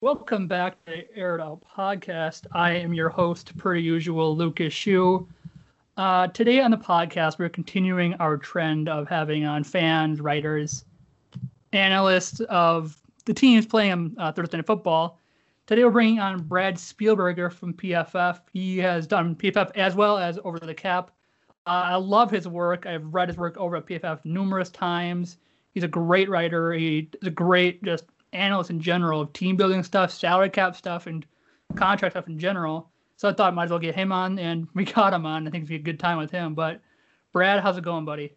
Welcome back to the Air It Out podcast. I am your host, per usual, Lucas Schuh. Uh, today on the podcast, we're continuing our trend of having on fans, writers, analysts of the teams playing uh, Thursday Night Football. Today, we're bringing on Brad Spielberger from PFF. He has done PFF as well as Over the Cap. Uh, I love his work. I've read his work over at PFF numerous times. He's a great writer. He's a great just analysts in general of team building stuff, salary cap stuff, and contract stuff in general. So I thought I might as well get him on, and we got him on. I think it'd be a good time with him. But Brad, how's it going, buddy?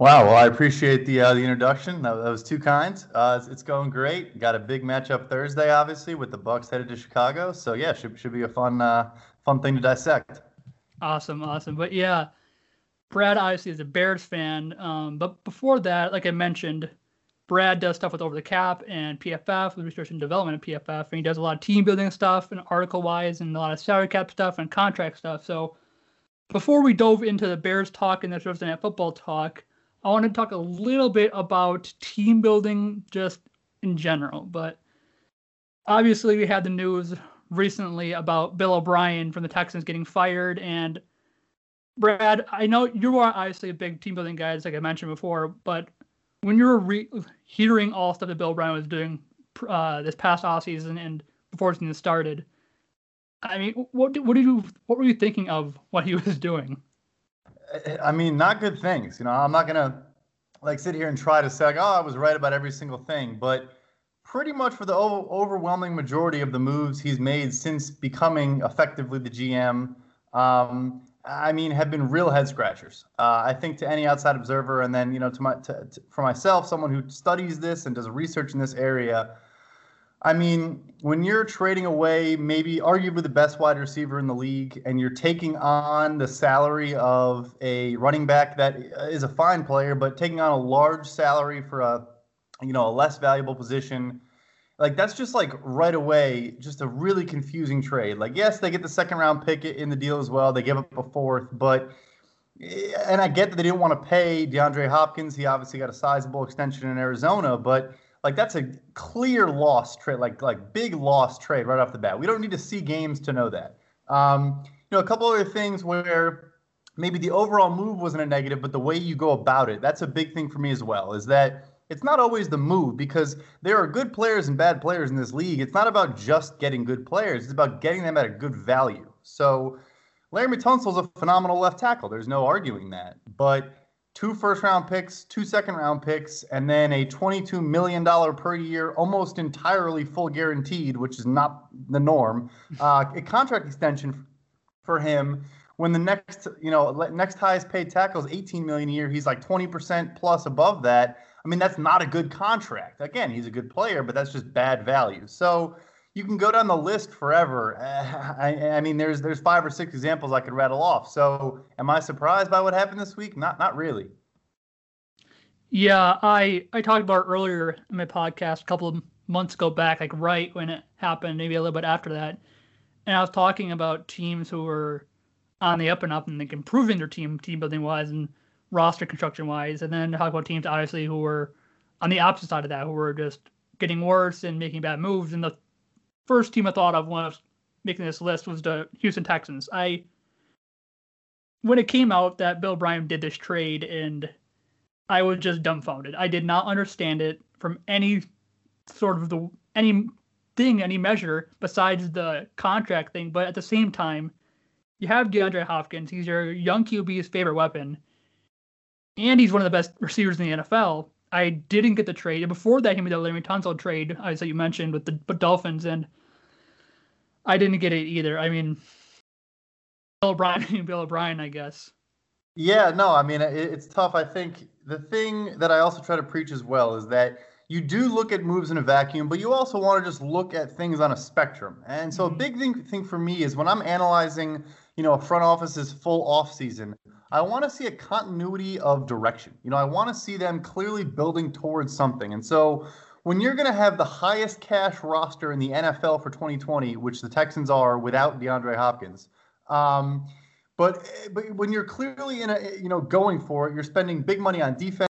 Wow, well, I appreciate the uh, the introduction. That, that was too kind. Uh, it's, it's, going great. Got a big matchup Thursday, obviously, with the Bucs headed to Chicago. So yeah, should should be a fun uh, fun thing to dissect. Awesome, awesome. But yeah, Brad obviously is a Bears fan. Um, but before that, like I mentioned, Brad does stuff with Over the Cap and PFF, with research and development at PFF, and he does a lot of team building stuff and article wise and a lot of salary cap stuff and contract stuff. So before we dove into the Bears talk and the Thursday Night Football talk, I want to talk a little bit about team building just in general. But obviously, we had the news recently about Bill O'Brien from the Texans getting fired. And Brad, I know you are obviously a big team building guy, as like I mentioned before, but when you're re- hearing all stuff that Bill O'Brien was doing uh, this past off season and before the season started, I mean, what did, what did you what were you thinking of what he was doing? I mean, not good things. You know, I'm not gonna like sit here and try to say like, oh, I was right about every single thing, but pretty much for the o- overwhelming majority of the moves he's made since becoming effectively the GM, um, I mean, have been real head scratchers. Uh, I think to any outside observer, and then you know, to my to, to, for myself, someone who studies this and does research in this area. I mean, when you're trading away maybe arguably the best wide receiver in the league, and you're taking on the salary of a running back that is a fine player, but taking on a large salary for a you know a less valuable position like that's just like right away, just a really confusing trade. Like, yes, they get the second round pick in the deal as well. They give up a fourth, but eh, and I get that they didn't want to pay DeAndre Hopkins. He obviously got a sizable extension in Arizona, but like that's a clear loss trade, like like big loss trade right off the bat. We don't need to see games to know that. Um, you know, a couple other things where maybe the overall move wasn't a negative, but the way you go about it, that's a big thing for me as well. Is that it's not always the move because there are good players and bad players in this league. It's not about just getting good players, it's about getting them at a good value. So Laremy Tunsil's a phenomenal left tackle. There's no arguing that. But two first round picks, two second round picks, and then a $22 million per year, almost entirely full guaranteed, which is not the norm, uh, a contract extension for him when the next, you know, next highest paid tackle is 18 million a year. He's like 20% plus above that. I mean, that's not a good contract. Again, he's a good player, but that's just bad value. So you can go down the list forever. I, I, mean, there's there's five or six examples I could rattle off. So, am I surprised by what happened this week? Not not really. Yeah, I I talked about earlier in my podcast a couple of months ago back, like right when it happened, maybe a little bit after that, and I was talking about teams who were on the up and up and like improving their team team building wise and roster construction wise, and then talk about teams obviously who were on the opposite side of that, who were just getting worse and making bad moves. And the first team I thought of when I was making this list was the Houston Texans. I when it came out that Bill O'Brien did this trade, and I was just dumbfounded. I did not understand it from any sort of the any thing, any measure besides the contract thing. But at the same time, you have DeAndre Hopkins. He's your young QB's favorite weapon and he's one of the best receivers in the NFL. I didn't get the trade. Before that, he made the Laremy Tunsil trade, as you mentioned, with the Dolphins, and I didn't get it either. I mean, Bill O'Brien, Bill O'Brien, I guess. Yeah, no, I mean, it, it's tough. I think the thing that I also try to preach as well is that you do look at moves in a vacuum, but you also want to just look at things on a spectrum. And so, mm-hmm. a big thing, thing for me is when I'm analyzing, you know, a front office's full off season, I want to see a continuity of direction. You know, I want to see them clearly building towards something. And so when you're going to have the highest cash roster in the NFL for 2020, which the Texans are without DeAndre Hopkins, um, but but when you're clearly in a you know going for it, you're spending big money on defense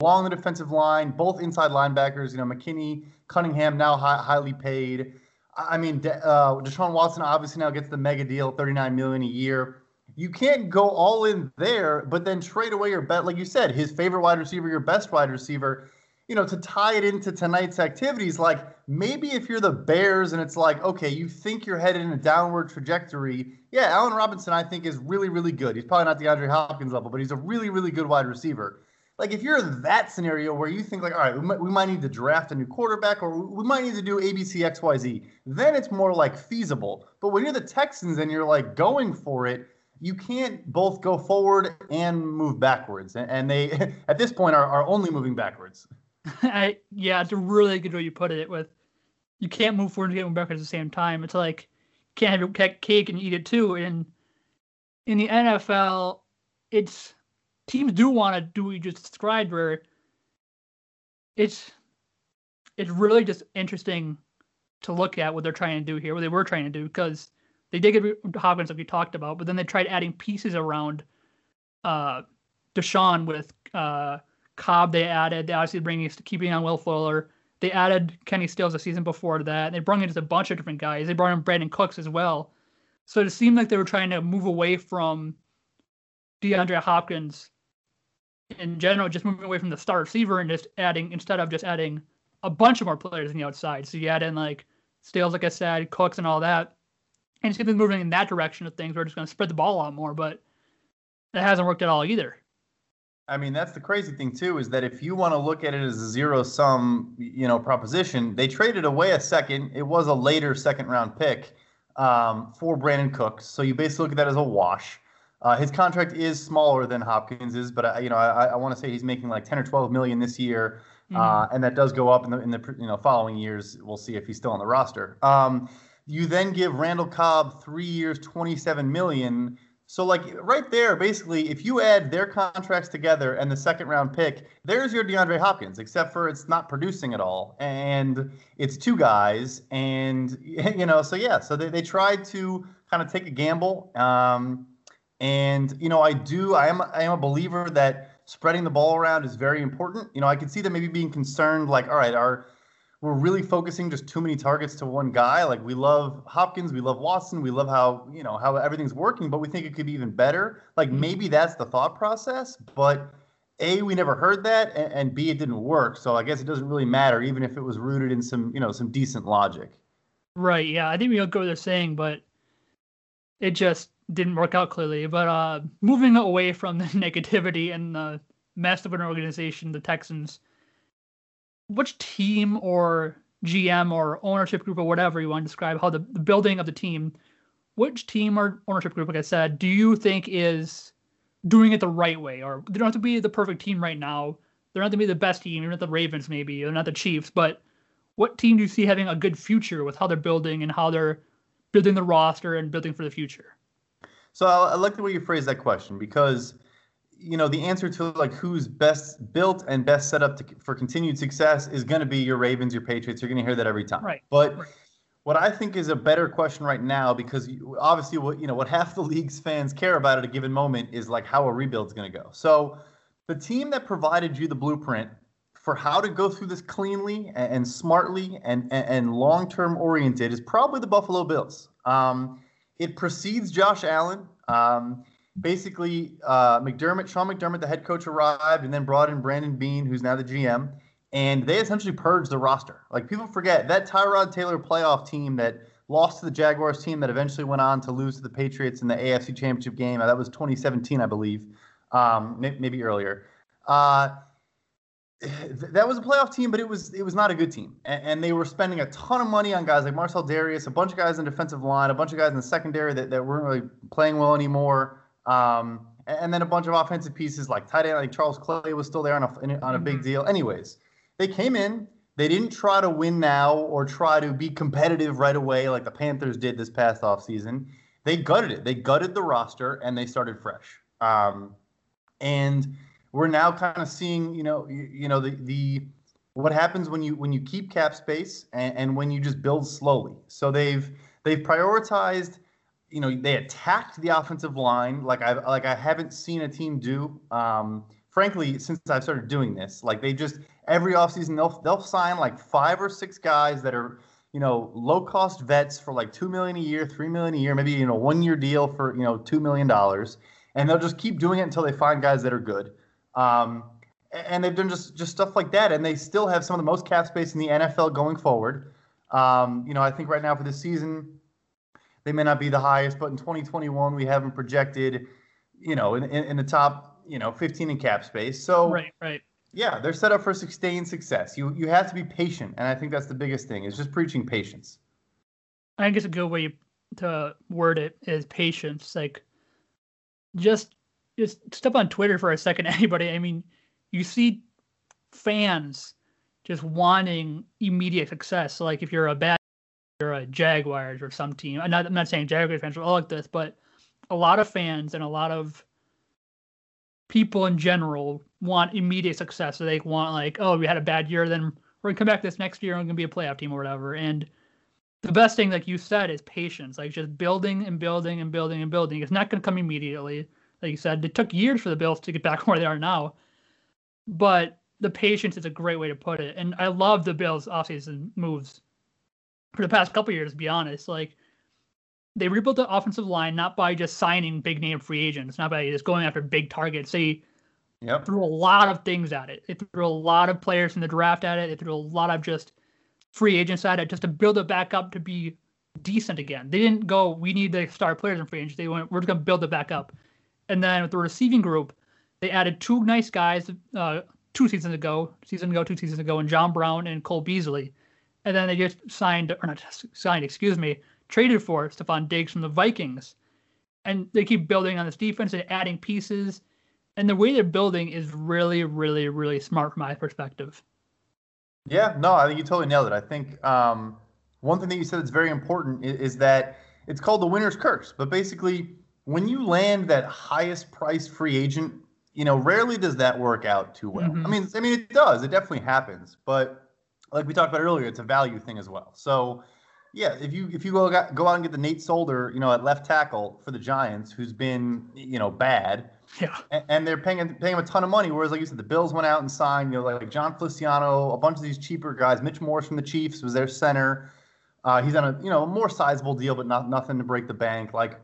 along the defensive line, both inside linebackers. You know, McKinney, Cunningham now high, highly paid. I mean, uh, Deshaun Watson obviously now gets the mega deal, 39 million a year. You can't go all in there, but then trade away your bet, like you said, his favorite wide receiver, your best wide receiver. You know, to tie it into tonight's activities, like maybe if you're the Bears and it's like, okay, you think you're headed in a downward trajectory. Yeah, Allen Robinson, I think, is really, really good. He's probably not DeAndre Hopkins level, but he's a really, really good wide receiver like if you're in that scenario where you think like all right we might, we might need to draft a new quarterback or we might need to do abc xyz then it's more like feasible but when you're the texans and you're like going for it you can't both go forward and move backwards. And they at this point are, are only moving backwards. I, yeah it's a really good way you put it with you can't move forward and get backwards at the same time. It's like can't have your cake and eat it too. And in the nfl it's teams do want to do what you just described, where it's it's really just interesting to look at what they're trying to do here, what they were trying to do, because they did get Hopkins like we talked about, but then they tried adding pieces around uh Deshaun with uh Cobb they added. They obviously bringing keeping on Will Fuller. They added Kenny Stills the season before that. They brought in just a bunch of different guys. They brought in Brandin Cooks as well. So it seemed like they were trying to move away from DeAndre Hopkins in general, just moving away from the star receiver and just adding instead of just adding a bunch of more players on the outside. So you add in like Stills, like I said, Cooks, and all that, and it's been moving in that direction of things. We're just going to spread the ball a lot more, but that hasn't worked at all either. I mean, that's the crazy thing too, is that if you want to look at it as a zero sum, you know, proposition, they traded away a second. It was a later second round pick um, for Brandin Cooks. So you basically look at that as a wash. Uh, his contract is smaller than Hopkins's, but I, you know I, I want to say he's making like 10 or 12 million this year, mm-hmm. uh, and that does go up in the in the you know following years. We'll see if he's still on the roster. Um, you then give Randall Cobb three years, 27 million. So like right there, basically, if you add their contracts together and the second round pick, there's your DeAndre Hopkins, except for it's not producing at all, and it's two guys, and you know, so yeah, so they, they tried to kind of take a gamble. Um, and you know, I do. I am. I am a believer that spreading the ball around is very important. You know, I could see them maybe being concerned, like, all right, are we're really focusing just too many targets to one guy. Like we love Hopkins, we love Watson, we love how you know how everything's working, but we think it could be even better. Like mm-hmm. maybe that's the thought process, but a we never heard that, and, and b it didn't work. So I guess it doesn't really matter, even if it was rooted in some you know some decent logic. Right. Yeah, I think we all go what they're saying, but it just didn't work out clearly. But uh, moving away from the negativity and the mess of an organization, the Texans, which team or GM or ownership group or whatever you want to describe how the, the building of the team, which team or ownership group, like I said, do you think is doing it the right way? Or they don't have to be the perfect team right now. They're not going to be the best team, even not the Ravens, maybe. They're not the Chiefs. But what team do you see having a good future with how they're building and how they're building the roster and building for the future? So I like the way you phrase that question because you know the answer to like who's best built and best set up to, for continued success is going to be your Ravens, your Patriots. You're going to hear that every time. Right. But right. what I think is a better question right now, because you, obviously what you know what half the league's fans care about at a given moment is like how a rebuild's going to go. So the team that provided you the blueprint for how to go through this cleanly and, and smartly and, and, and long-term oriented is probably the Buffalo Bills. Um, it precedes Josh Allen. Um, basically, uh, McDermott, Sean McDermott, the head coach, arrived and then brought in Brandon Beane, who's now the GM, and they essentially purged the roster. Like people forget that Tyrod Taylor playoff team that lost to the Jaguars team that eventually went on to lose to the Patriots in the AFC Championship game. Uh, that was 2017, I believe, um, maybe earlier. Uh, that was a playoff team, but it was it was not a good team, and, and, they were spending a ton of money on guys like Marcell Dareus, a bunch of guys in defensive line, a bunch of guys in the secondary that, that weren't really playing well anymore, um, and, then a bunch of offensive pieces like tight end, like Charles Clay was still there on a on a big mm-hmm. deal. Anyways, they came in, they didn't try to win now or try to be competitive right away like the Panthers did this past offseason. They gutted it. They gutted the roster and they started fresh. Um, and we're now kind of seeing, you know, you, you know the the what happens when you when you keep cap space and, and when you just build slowly. So they've they've prioritized you know they attacked the offensive line like I like I haven't seen a team do um, frankly, since I've started doing this, like they just every offseason they'll they'll sign like five or six guys that are you know low cost vets for like two million a year, three million a year, maybe you know one year deal for you know two million dollars, and they'll just keep doing it until they find guys that are good. Um, and they've done just just stuff like that, and they still have some of the most cap space in the NFL going forward. Um, you know, I think right now for this season, they may not be the highest, but in 2021 we have them projected, you know, in, in, in the top, you know, 15 in cap space. So right, right. Yeah, they're set up for sustained success. You you have to be patient, and I think that's the biggest thing is just preaching patience. I think it's a good way to word it is patience. Like, just just step on Twitter for a second, anybody. I mean, you see fans just wanting immediate success. So like if you're a bad a Jaguars or some team. I'm not, I'm not saying Jaguars fans are all like this, but a lot of fans and a lot of people in general want immediate success. So they want like, oh, we had a bad year, then we're gonna come back this next year and we're gonna be a playoff team or whatever. And the best thing, like you said, is patience. Like just building and building and building and building. It's not gonna come immediately. Like you said, it took years for the Bills to get back where they are now. But the patience is a great way to put it. And I love the Bills offseason moves for the past couple years, to be honest. Like they rebuilt the offensive line not by just signing big name free agents, not by just going after big targets. They yep. threw a lot of things at it. They threw a lot of players in the draft at it. They threw a lot of just free agents at it just to build it back up to be decent again. They didn't go, we need to star players in free agents. They went, we're just going to build it back up. And then with the receiving group, they added two nice guys uh, two seasons ago, season ago, two seasons ago, and John Brown and Cole Beasley. And then they just signed, or not signed, excuse me, traded for Stefon Diggs from the Vikings. And they keep building on this defense and adding pieces. And the way they're building is really, really, really smart from my perspective. Yeah, no, I think you totally nailed it. I think um, one thing that you said that's very important is, is that it's called the winner's curse. But basically, when you land that highest price free agent you know, rarely does that work out too well. Mm-hmm. I mean, I mean, it does. It definitely happens, but like we talked about earlier, it's a value thing as well. So, yeah, if you if you go go out and get the Nate Solder, you know, at left tackle for the Giants, who's been you know bad, yeah, and, and they're paying paying him a ton of money. Whereas, like you said, the Bills went out and signed, you know, like Jon Feliciano, a bunch of these cheaper guys. Mitch Morse from the Chiefs was their center. Uh, he's on a you know more sizable deal, but not nothing to break the bank. Like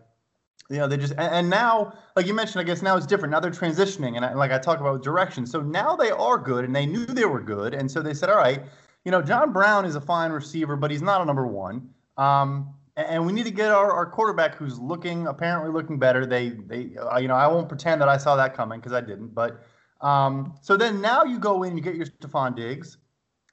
you know they just and, and, now like you mentioned i guess now it's different now they're transitioning and, I, like i talked about direction so now they are good and they knew they were good and so they said all right you know john brown is a fine receiver but he's not a number one. Um, and we need to get our, our quarterback who's looking apparently looking better. They they uh, you know i won't pretend that i saw that coming because i didn't but um, so then now you go in you get your Stefon Diggs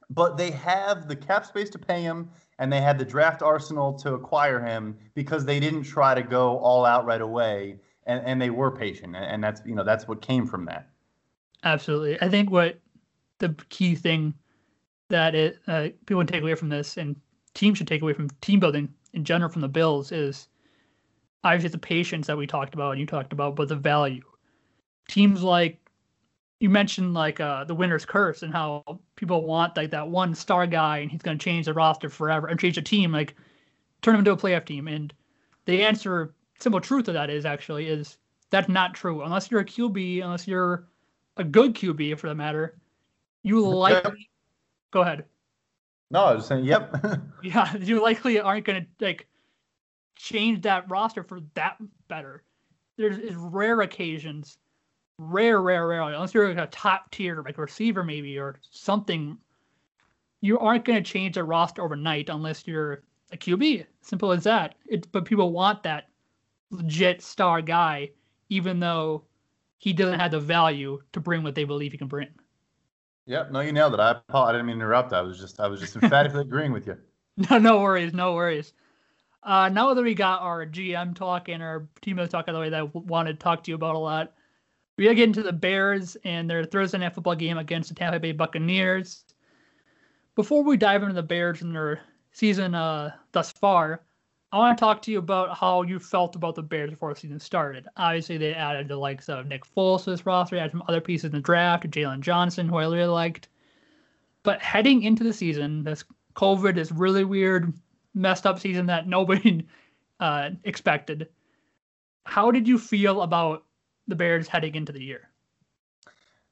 but they have the cap space to pay him and they had the draft arsenal to acquire him because they didn't try to go all out right away and, and they were patient and that's you know that's what came from that. Absolutely. I think what the key thing that it uh, people can take away from this and teams should take away from team building in general from the bills is obviously the patience that we talked about and you talked about but the value teams like you mentioned like uh, the winner's curse and how people want like that one star guy and he's going to change the roster forever and change the team, like turn him into a playoff team. And the answer, simple truth of that is actually is that's not true unless you're a QB, unless you're a good QB for the matter. You likely go ahead. No, I was saying, yep. yeah, you likely aren't going to like change that roster for that better. There's rare occasions rare, rare, rare, unless you're like a top tier like receiver maybe or something, you aren't going to change a roster overnight unless you're a QB. Simple as that. It, but people want that legit star guy, even though he doesn't have the value to bring what they believe he can bring. Yep, no, you nailed it. I, I didn't mean to interrupt. I was just I was just emphatically agreeing with you. No, no worries, no worries. Uh, now that we got our GM talk and our team talk out of the way that I wanted to talk to you about a lot, we get into the Bears and their Thursday night football game against the Tampa Bay Buccaneers. Before we dive into the Bears and their season uh, thus far, I want to talk to you about how you felt about the Bears before the season started. Obviously, they added the likes of Nick Foles to this roster, added some other pieces in the draft, Jaylon Johnson, who I really liked. But heading into the season, this COVID, this really weird, messed up season that nobody uh, expected. How did you feel about the Bears heading into the year?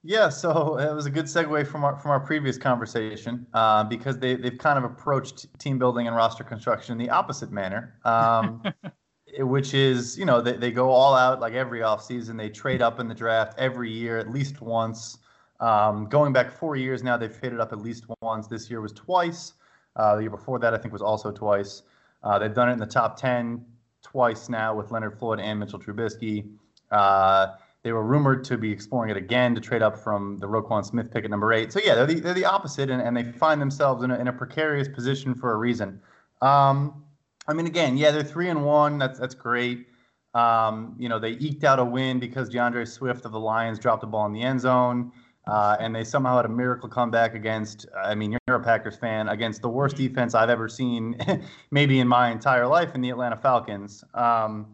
Yeah, so it was a good segue from our from our previous conversation uh, because they they've kind of approached team building and roster construction in the opposite manner, um, which is you know they, they go all out like every offseason. They trade up in the draft every year at least once. Um, going back four years now, they've traded up at least once. This year was twice. Uh, the year before that, I think, was also twice. Uh, they've done it in the top ten twice now with Leonard Floyd and Mitchell Trubisky. Uh, they were rumored to be exploring it again to trade up from the Roquan Smith pick at number eight. So yeah, they're the, they're the opposite, and, and they find themselves in a, in a precarious position for a reason. Um, I mean, again, yeah, they're three and one. That's that's great. Um, you know, they eked out a win because D'Andre Swift of the Lions dropped the ball in the end zone, uh, and they somehow had a miracle comeback against. I mean, you're a Packers fan against the worst defense I've ever seen, maybe in my entire life, in the Atlanta Falcons. Um,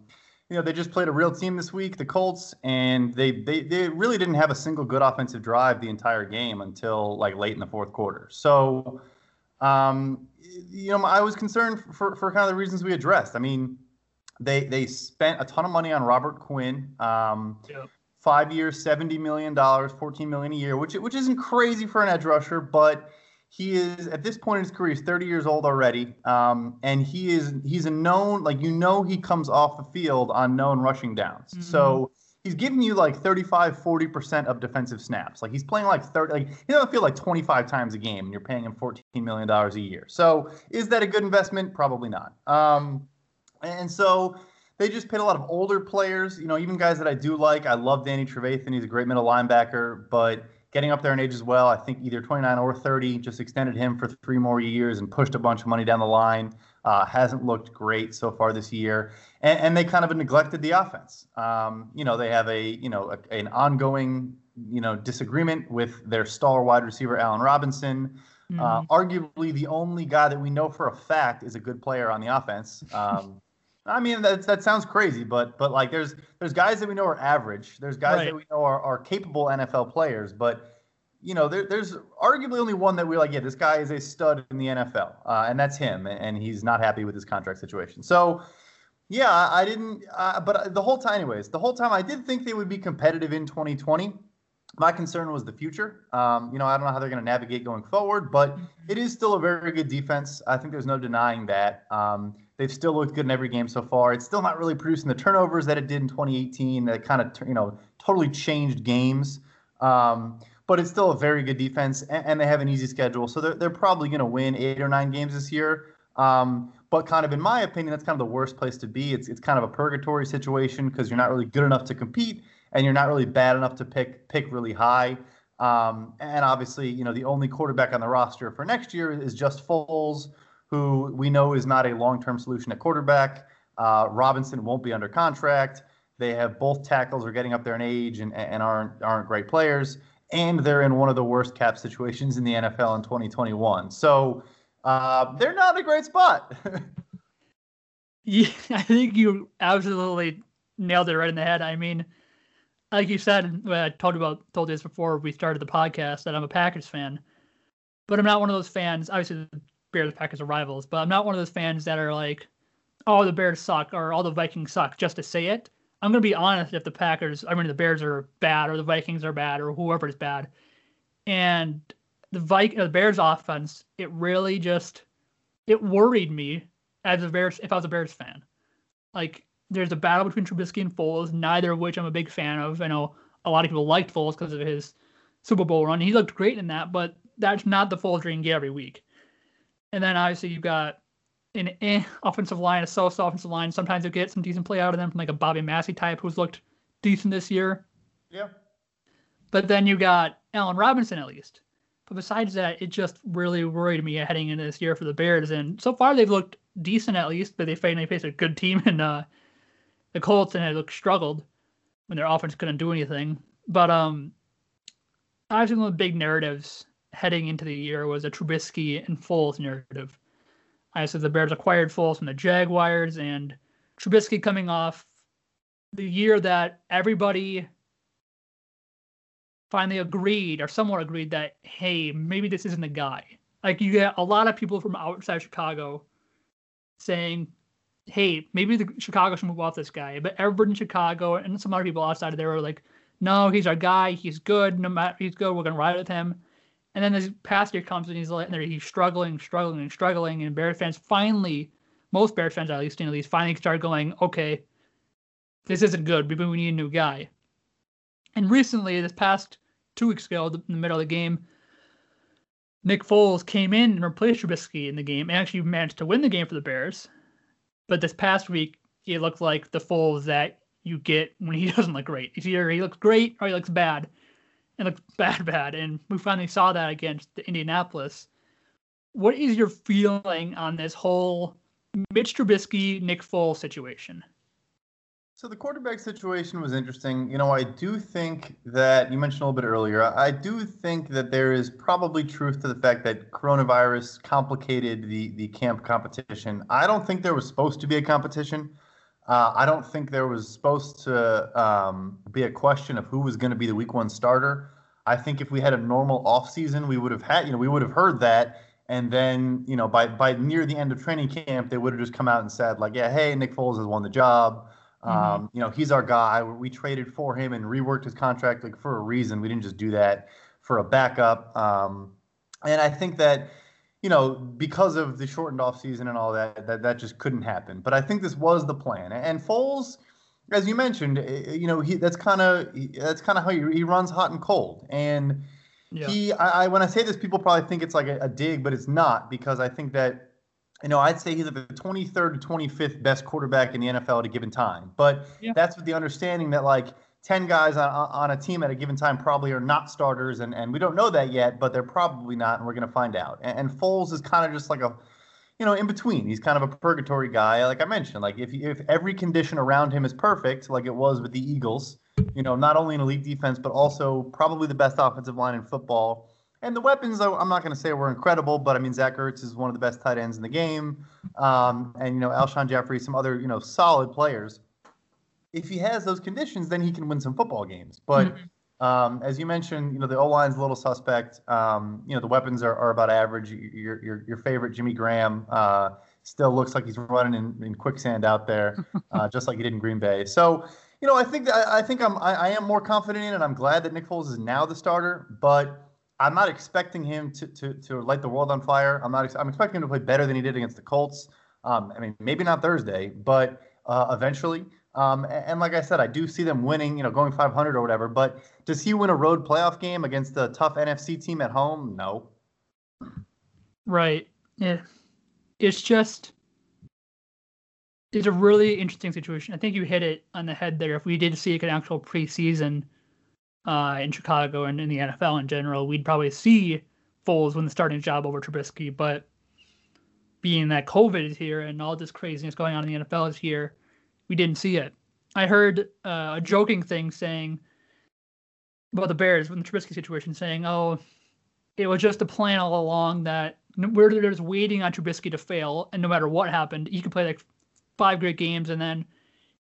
you know, they just played a real team this week, the Colts, and they, they they really didn't have a single good offensive drive the entire game until like late in the fourth quarter. So, um, you know, I was concerned for, for kind of the reasons we addressed. I mean, they they spent a ton of money on Robert Quinn. Um. Five years, seventy million dollars, fourteen million a year, which which isn't crazy for an edge rusher, but he is at this point in his career he's 30 years old already um, and he is he's a known like you know he comes off the field on known rushing downs. Mm-hmm. so he's giving you like 35 40% of defensive snaps. Like he's playing like 30 like he doesn't feel like 25 times a game and you're paying him 14 million dollars a year. So is that a good investment? Probably not. Um, and so they just paid a lot of older players you know even guys that i do like. I love danny trevathan. He's a great middle linebacker but getting up there in age as well. I think either 29 or 30 just extended him for three more years and pushed a bunch of money down the line. Uh, hasn't looked great so far this year, and, and they kind of neglected the offense. Um, you know, they have a you know a, an ongoing you know disagreement with their star wide receiver Allen Robinson. Mm-hmm. Uh, arguably, the only guy that we know for a fact is a good player on the offense. Um, I mean, that that sounds crazy, but but like there's there's guys that we know are average. There's guys right. that we know are, are capable NFL players, but you know, there, there's arguably only one that we're like, yeah, this guy is a stud in the NFL, uh, and that's him, and he's not happy with his contract situation. So, yeah, I didn't, uh, but the whole time, anyways, the whole time I did think they would be competitive in 2020. My concern was the future. Um, you know, I don't know how they're going to navigate going forward, but it is still a very good defense. I think there's no denying that. Um, They've still looked good in every game so far. It's still not really producing the turnovers that it did in 2018. That kind of you know totally changed games. Um, but it's still a very good defense, and, and, they have an easy schedule, so they're they're probably going to win eight or nine games this year. Um, but kind of in my opinion, that's kind of the worst place to be. It's it's kind of a purgatory situation because you're not really good enough to compete, and you're not really bad enough to pick pick really high. Um, and obviously, you know, the only quarterback on the roster for next year is just Foles, who we know is not a long term solution at quarterback. Uh, Robinson won't be under contract. They have both tackles are getting up there in age and, and aren't aren't great players, and they're in one of the worst cap situations in the NFL in 2021. So uh, they're not in a great spot. yeah, I think you absolutely nailed it right in the head. I mean, like you said, I told about told this before we started the podcast that I'm a Packers fan, but I'm not one of those fans. Obviously, Bears Packers are rivals, but I'm not one of those fans that are like, oh, the Bears suck or all the Vikings suck just to say it. I'm gonna be honest if the Packers, I mean the Bears are bad or the Vikings are bad or whoever is bad, and the Vik- the Bears offense, it really just it worried me as a Bears if I was a Bears fan. Like there's a battle between Trubisky and Foles, neither of which I'm a big fan of. I know a lot of people liked Foles because of his Super Bowl run. He looked great in that, but that's not the Foles you can get every week. And then obviously you've got an eh, offensive line, a so-so offensive line. Sometimes you get some decent play out of them from like a Bobby Massie type who's looked decent this year. Yeah. But then you got Allen Robinson at least. But besides that, it just really worried me heading into this year for the Bears. And so far they've looked decent at least, but they finally faced a good team in uh, the Colts and had looked struggled when their offense couldn't do anything. But um, obviously one of the big narratives heading into the year was a Trubisky and Foles narrative. I said the Bears acquired Foles from the Jaguars, and Trubisky coming off the year that everybody finally agreed or somewhat agreed that hey maybe this isn't the guy like you get a lot of people from outside chicago saying hey maybe the chicago should move off this guy but everybody in chicago and some other people outside of there were like no, he's our guy. He's good. No matter he's good, we're gonna ride with him. And then this past year comes and he's like, he's struggling, struggling, and struggling. And Bears fans finally, most Bears fans at least, you know, these finally start going, okay, this isn't good. Maybe we need a new guy. And recently, this past two weeks ago, in the middle of the game, Nick Foles came in and replaced Trubisky in the game and actually managed to win the game for the Bears. But this past week, it looked like the Foles that you get when he doesn't look great. It's either he looks great or he looks bad. And looks bad, bad. And we finally saw that against Indianapolis. What is your feeling on this whole Mitch Trubisky, Nick Foles situation? So the quarterback situation was interesting. You know, I do think that you mentioned a little bit earlier. I do think that there is probably truth to the fact that coronavirus complicated the the camp competition. I don't think there was supposed to be a competition. Uh, I don't think there was supposed to um, be a question of who was going to be the week one starter. I think if we had a normal offseason, we would have had, you know, we would have heard that. And then, you know, by by near the end of training camp, they would have just come out and said, like, yeah, hey, Nick Foles has won the job. Mm-hmm. Um, you know, he's our guy. We traded for him and reworked his contract like for a reason. We didn't just do that for a backup. Um, and I think that, you know, because of the shortened off season and all that, that that just couldn't happen. But I think this was the plan. And Foles, as you mentioned, eh, eh, you know, he that's kind of that's kind of how he, he runs hot and cold. And yeah. he, I, I, when I say this, people probably think it's like a, a dig, but it's not because I think that you know, I'd say he's the 23rd to 25th best quarterback in the NFL at a given time. But yeah. that's with the understanding that like 10 guys on, on a team at a given time probably are not starters, and, and we don't know that yet, but they're probably not, and we're going to find out. And, and Foles is kind of just like a, you know, in between. He's kind of a purgatory guy, like I mentioned. Like if if every condition around him is perfect, like it was with the Eagles, you know, not only an elite defense, but also probably the best offensive line in football and the weapons, I'm not going to say were incredible, but I mean, Zach Ertz is one of the best tight ends in the game. Um, and, you know, Alshon Jeffery, some other, you know, solid players. If he has those conditions, then he can win some football games. But mm-hmm. um, as you mentioned, you know, the O line's a little suspect. Um, you know, the weapons are, are about average. Your, your, your favorite, Jimmy Graham, uh, still looks like he's running in, in quicksand out there, uh, just like he did in Green Bay. So, you know, I think that, I think I'm I, I am more confident in, and I'm glad that Nick Foles is now the starter. But I'm not expecting him to, to, to light the world on fire. I'm not. I'm expecting him to play better than he did against the Colts. Um, I mean, maybe not Thursday, but uh, eventually. Um, and, like I said, I do see them winning. You know, going 500 or whatever. But does he win a road playoff game against a tough NFC team at home? No. Right. Yeah. It's just. It's a really interesting situation. I think you hit it on the head there. If we did see like an actual preseason uh, in Chicago and in the NFL in general, we'd probably see Foles win the starting job over Trubisky. But being that COVID is here and all this craziness going on in the NFL is here, we didn't see it. I heard uh, a joking thing saying about the Bears with the Trubisky situation, saying, "Oh, it was just a plan all along that we're just waiting on Trubisky to fail, and no matter what happened, he could play like five great games, and then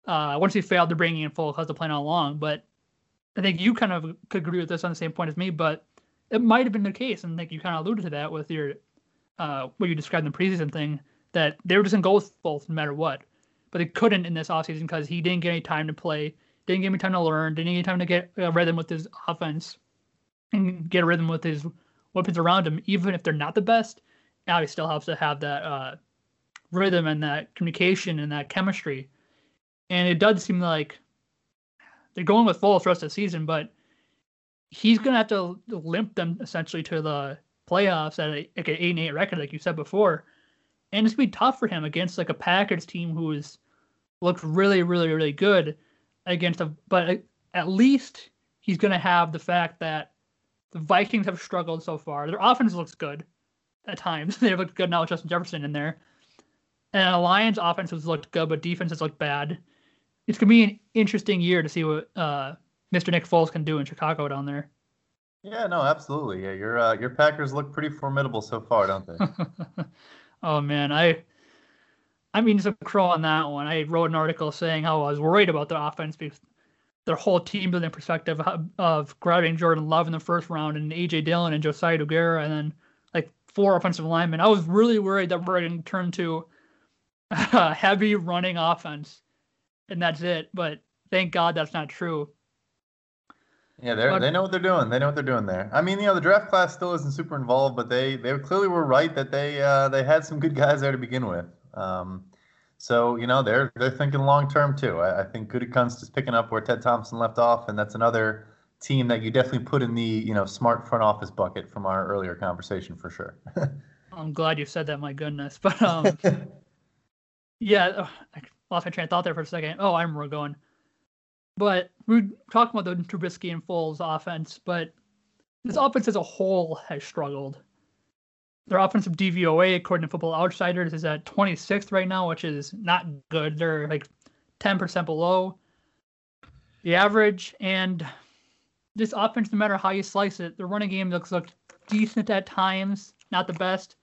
uh, once he failed, they're bringing in Foles because the plan all along." But I think you kind of could agree with this on the same point as me, but it might have been the case, and like you kind of alluded to that with your uh, what you described in the preseason thing that they were just gonna go with both no matter what, but he couldn't in this offseason because he didn't get any time to play, didn't get any time to learn, didn't get any time to get a rhythm with his offense, and get a rhythm with his weapons around him, even if they're not the best. Now he still helps to have that uh, rhythm and that communication and that chemistry, and it does seem like they're going with for the rest of the season, but he's gonna have to limp them essentially to the playoffs at a, like an eight and eight record, like you said before, and it's gonna be tough for him against like a Packers team who's looked really, really, really good against a. But at least he's gonna have the fact that the Vikings have struggled so far. Their offense looks good at times. They've looked good now with Justin Jefferson in there. And the Lions' offense has looked good, but defense has looked bad it's gonna be an interesting year to see what uh, Mr. Nick Foles can do in Chicago down there. Yeah, no, absolutely. Yeah, your uh, your Packers look pretty formidable so far, don't they? oh man, I I mean, some crow on that one. I wrote an article saying how I was worried about their offense because their whole team building perspective of, grabbing Jordan Love in the first round and AJ Dillon and Josiah Deguara and then like four offensive linemen. I was really worried that we're going to turn to a heavy running offense and that's it. But thank God that's not true. Yeah, they they know what they're doing. They know what they're doing there. I mean, you know, the draft class still isn't super involved, but they they clearly were right that they uh, they had some good guys there to begin with. Um, so you know they're they're thinking long term too. I, I think Gutekunst is picking up where Ted Thompson left off, and that's another team that you definitely put in the you know smart front office bucket from our earlier conversation for sure. I'm glad you said that. My goodness, but um, yeah, I lost my train of thought there for a second. Oh, I'm going. But we're talking about the Trubisky and Foles offense, but this offense as a whole has struggled. Their offensive DVOA, according to Football Outsiders, is at 26th right now, which is not good. They're like 10% below the average. And this offense, no matter how you slice it, the running game looks look decent at times, not the best.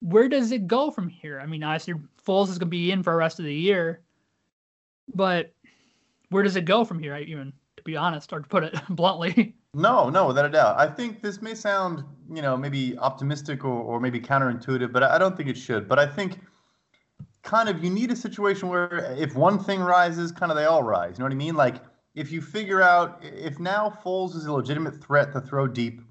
Where does it go from here? I mean, obviously, Foles is going to be in for the rest of the year, but where does it go from here? Even to be honest, or to put it bluntly. No, no, without a doubt. I think this may sound, you know, maybe optimistic or, or maybe counterintuitive, but I don't think it should. But I think kind of you need a situation where if one thing rises, kind of they all rise. You know what I mean? Like if you figure out if now Foles is a legitimate threat to throw deep,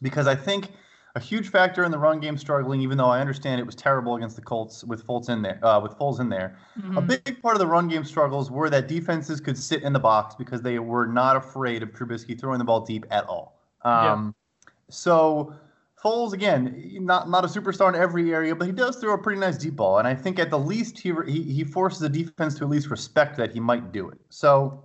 because I think a huge factor in the run game struggling, even though I understand it was terrible against the Colts with Foles in there. Uh, with Foles in there, mm-hmm. a big part of the run game struggles were that defenses could sit in the box because they were not afraid of Trubisky throwing the ball deep at all. Um, yeah. So Foles again, not not a superstar in every area, but he does throw a pretty nice deep ball, and I think at the least he he, he forces the defense to at least respect that he might do it. So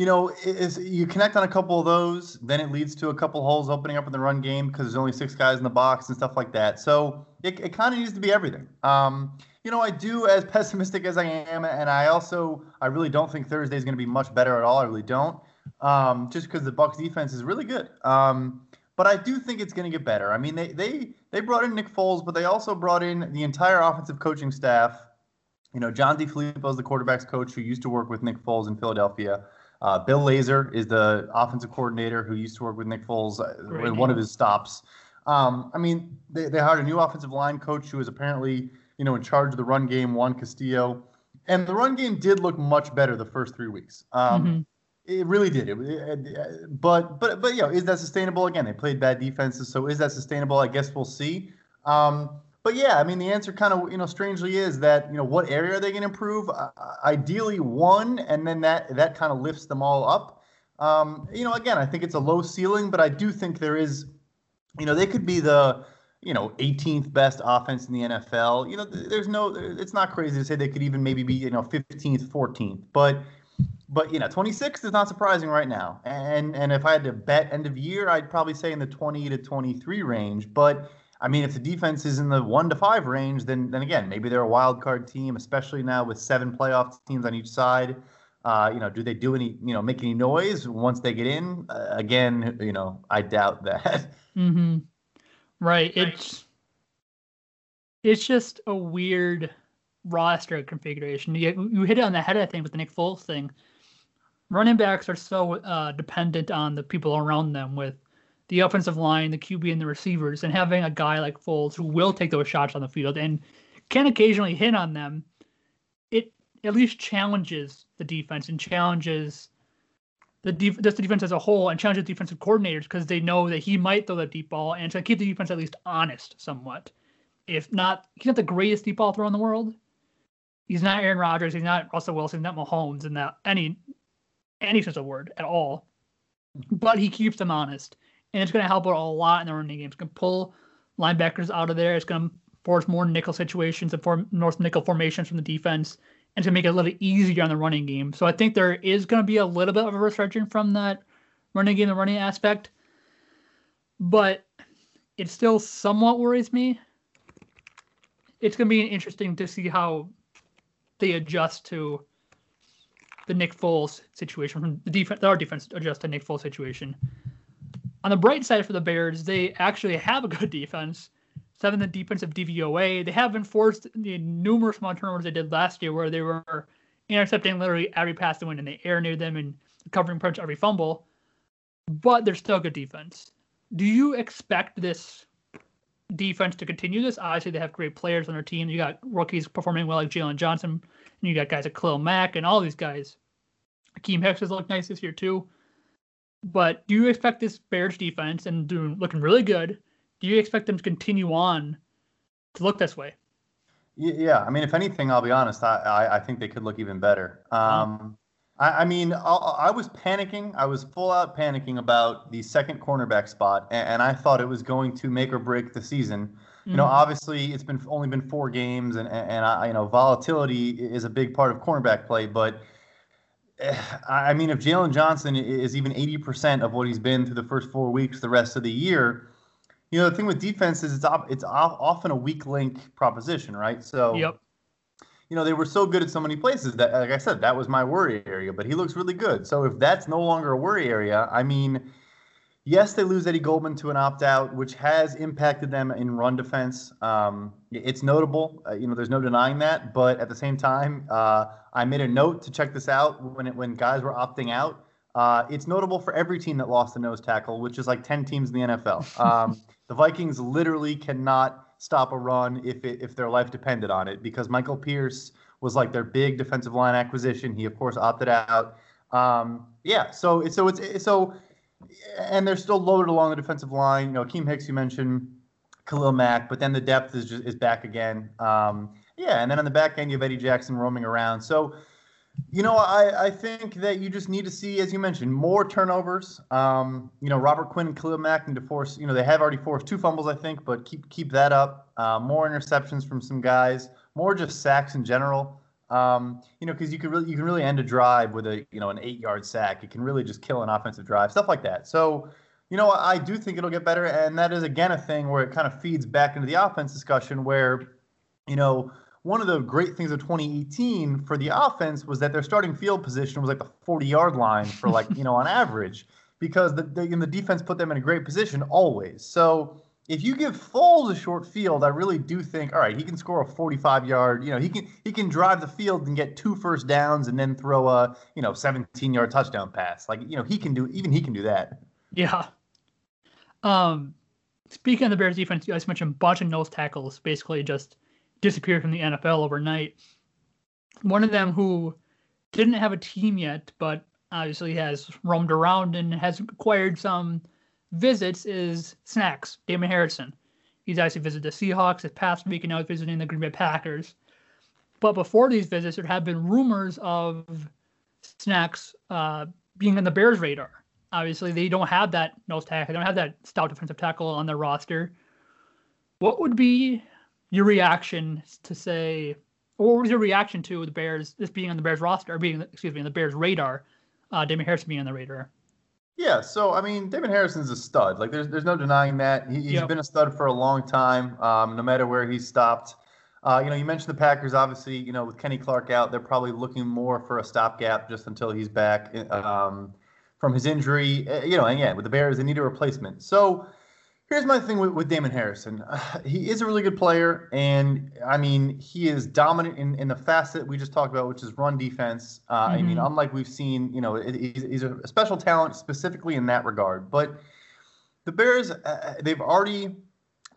you know, is you connect on a couple of those, then it leads to a couple holes opening up in the run game because there's only six guys in the box and stuff like that. So it, it kind of needs to be everything. Um, you know, I do as pessimistic as I am, and I also I really don't think Thursday is going to be much better at all. I really don't, um, just because the Bucs defense is really good. Um, but I do think it's going to get better. I mean, they they they brought in Nick Foles, but they also brought in the entire offensive coaching staff. You know, John DeFilippo is the quarterbacks coach who used to work with Nick Foles in Philadelphia. Uh, Bill Lazor is the offensive coordinator who used to work with Nick Foles uh, in one of his stops. Um, I mean, they, they hired a new offensive line coach who is apparently, you know, in charge of the run game, Juan Castillo. And the run game did look much better the first three weeks. Um, mm-hmm. It really did. It, it, but but but you know, is that sustainable? Again, they played bad defenses, so is that sustainable? I guess we'll see. Um, but yeah, I mean, the answer kind of, you know, strangely is that, you know, what area are they going to improve? Uh, ideally, one, and then that that kind of lifts them all up. Um, you know, again, I think it's a low ceiling, but I do think there is, you know, they could be the, you know, 18th best offense in the NFL. You know, there's no, it's not crazy to say they could even maybe be, you know, 15th, 14th, but. But you know, 26th is not surprising right now, and and if I had to bet end of year, I'd probably say in the 20 to 23 range. But I mean, if the defense is in the one to five range, then then again, maybe they're a wild card team, especially now with seven playoff teams on each side. Uh, you know, do they do any, you know, make any noise once they get in? Uh, again, you know, I doubt that. Mm-hmm. Right. It's it's just a weird roster configuration. You, you hit it on the head, I think, with the Nick Foles thing. Running backs are so uh, dependent on the people around them with the offensive line, the QB, and the receivers, and having a guy like Foles who will take those shots on the field and can occasionally hit on them, it at least challenges the defense and challenges the def- just the defense as a whole and challenges defensive coordinators because they know that he might throw that deep ball and to keep the defense at least honest somewhat. If not, he's not the greatest deep ball thrower in the world. He's not Aaron Rodgers. He's not Russell Wilson. He's not Mahomes in that any any sense of word at all. But he keeps them honest and it's going to help out a lot in the running game. It's going to pull linebackers out of there. It's going to force more nickel situations and form north nickel formations from the defense, and to make it a little easier on the running game. So I think there is going to be a little bit of a resurgence from that running game, the running aspect, but it still somewhat worries me. It's going to be interesting to see how they adjust to the Nick Foles situation from the defense. Our defense adjust to Nick Foles situation on the bright side for the Bears, they actually have a good defense. Seventh in defensive DVOA. They have enforced the numerous amount of turnovers they did last year, where they were intercepting literally every pass that went in the air near them and covering much every fumble. But they're still a good defense. Do you expect this defense to continue this? Obviously, they have great players on their team. You got rookies performing well like Jaylon Johnson, and you got guys like Khalil Mack and all these guys. Akiem Hicks has looked nice this year too. But do you expect this Bears defense and doing looking really good? Do you expect them to continue on to look this way? Yeah, I mean, if anything, I'll be honest. I I, I think they could look even better. Um, I, I, mean, I, I, was panicking. I was full out panicking about the second cornerback spot, and, and I thought it was going to make or break the season. You know, mm-hmm. obviously, it's been only been four games, and and, and I, you know, volatility is a big part of cornerback play, but. I mean, if Jaylon Johnson is even 80% of what he's been through the first four weeks, the rest of the year, you know, the thing with defense is it's op- it's often a weak link proposition, right? So, yep. You know, they were so good at so many places that, like I said, that was my worry area. But he looks really good. So if that's no longer a worry area, I mean, yes, they lose Eddie Goldman to an opt out, which has impacted them in run defense. Um, it's notable. Uh, you know, there's no denying that. But at the same time, uh, I made a note to check this out when it, when guys were opting out. Uh, it's notable for every team that lost a nose tackle, which is like 10 teams in the NFL. Um, the Vikings literally cannot stop a run if it, if their life depended on it because Michael Pierce was like their big defensive line acquisition. He of course opted out. Um, yeah, so so it's so and they're still loaded along the defensive line. You know, Akiem Hicks you mentioned, Khalil Mack, but then the depth is just is back again. Um, yeah, and then on the back end you have Eddie Jackson roaming around. So you know, I, I think that you just need to see, as you mentioned, more turnovers. Um, you know, Robert Quinn and Khalil Mack need to force. You know, they have already forced two fumbles, I think, but keep keep that up. Uh, more interceptions from some guys. More just sacks in general. Um, you know, because you can really you can really end a drive with a you know an eight yard sack. It can really just kill an offensive drive, stuff like that. So, you know, I do think it'll get better, and that is again a thing where it kind of feeds back into the offense discussion where, you know one of the great things of 2018 for the offense was that their starting field position was like the 40 yard line for like you know on average because the, the, the defense put them in a great position always so if you give Foles a short field, I really do think, all right, he can score a 45 yard, you know, he can he can drive the field and get two first downs and then throw a, you know, 17 yard touchdown pass. Like, you know, he can do even he can do that. Yeah. Um speaking of the Bears defense, you guys mentioned bunch of nose tackles, basically just disappeared from the NFL overnight. One of them who didn't have a team yet, but obviously has roamed around and has acquired some visits is Snacks, Damon Harrison. He's actually visited the Seahawks this past week and now he's visiting the Green Bay Packers. But before these visits, there have been rumors of Snacks uh, being on the Bears' radar. Obviously, they don't have that nose tackle. They don't have that stout defensive tackle on their roster. What would be your reaction to say, or what was your reaction to the Bears, this being on the Bears roster, or being, excuse me, on the Bears radar, uh, Damon Harrison being on the radar? Yeah, so I mean, Damon Harrison's a stud. Like, there's there's no denying that. He, has yep. been a stud for a long time. Um, no matter where he's stopped. Uh, you know, you mentioned the Packers. Obviously, you know, with Kenny Clark out, they're probably looking more for a stopgap just until he's back um, from his injury. Uh, you know, and yeah, with the Bears, they need a replacement. So Here's my thing with, with Damon Harrison. Uh, he is a really good player, and I mean, he is dominant in, in the facet we just talked about, which is run defense. Uh, mm-hmm. I mean, mm-hmm. unlike we've seen, you know, he's, he's, a special talent specifically in that regard. But the Bears, uh, uh, they've already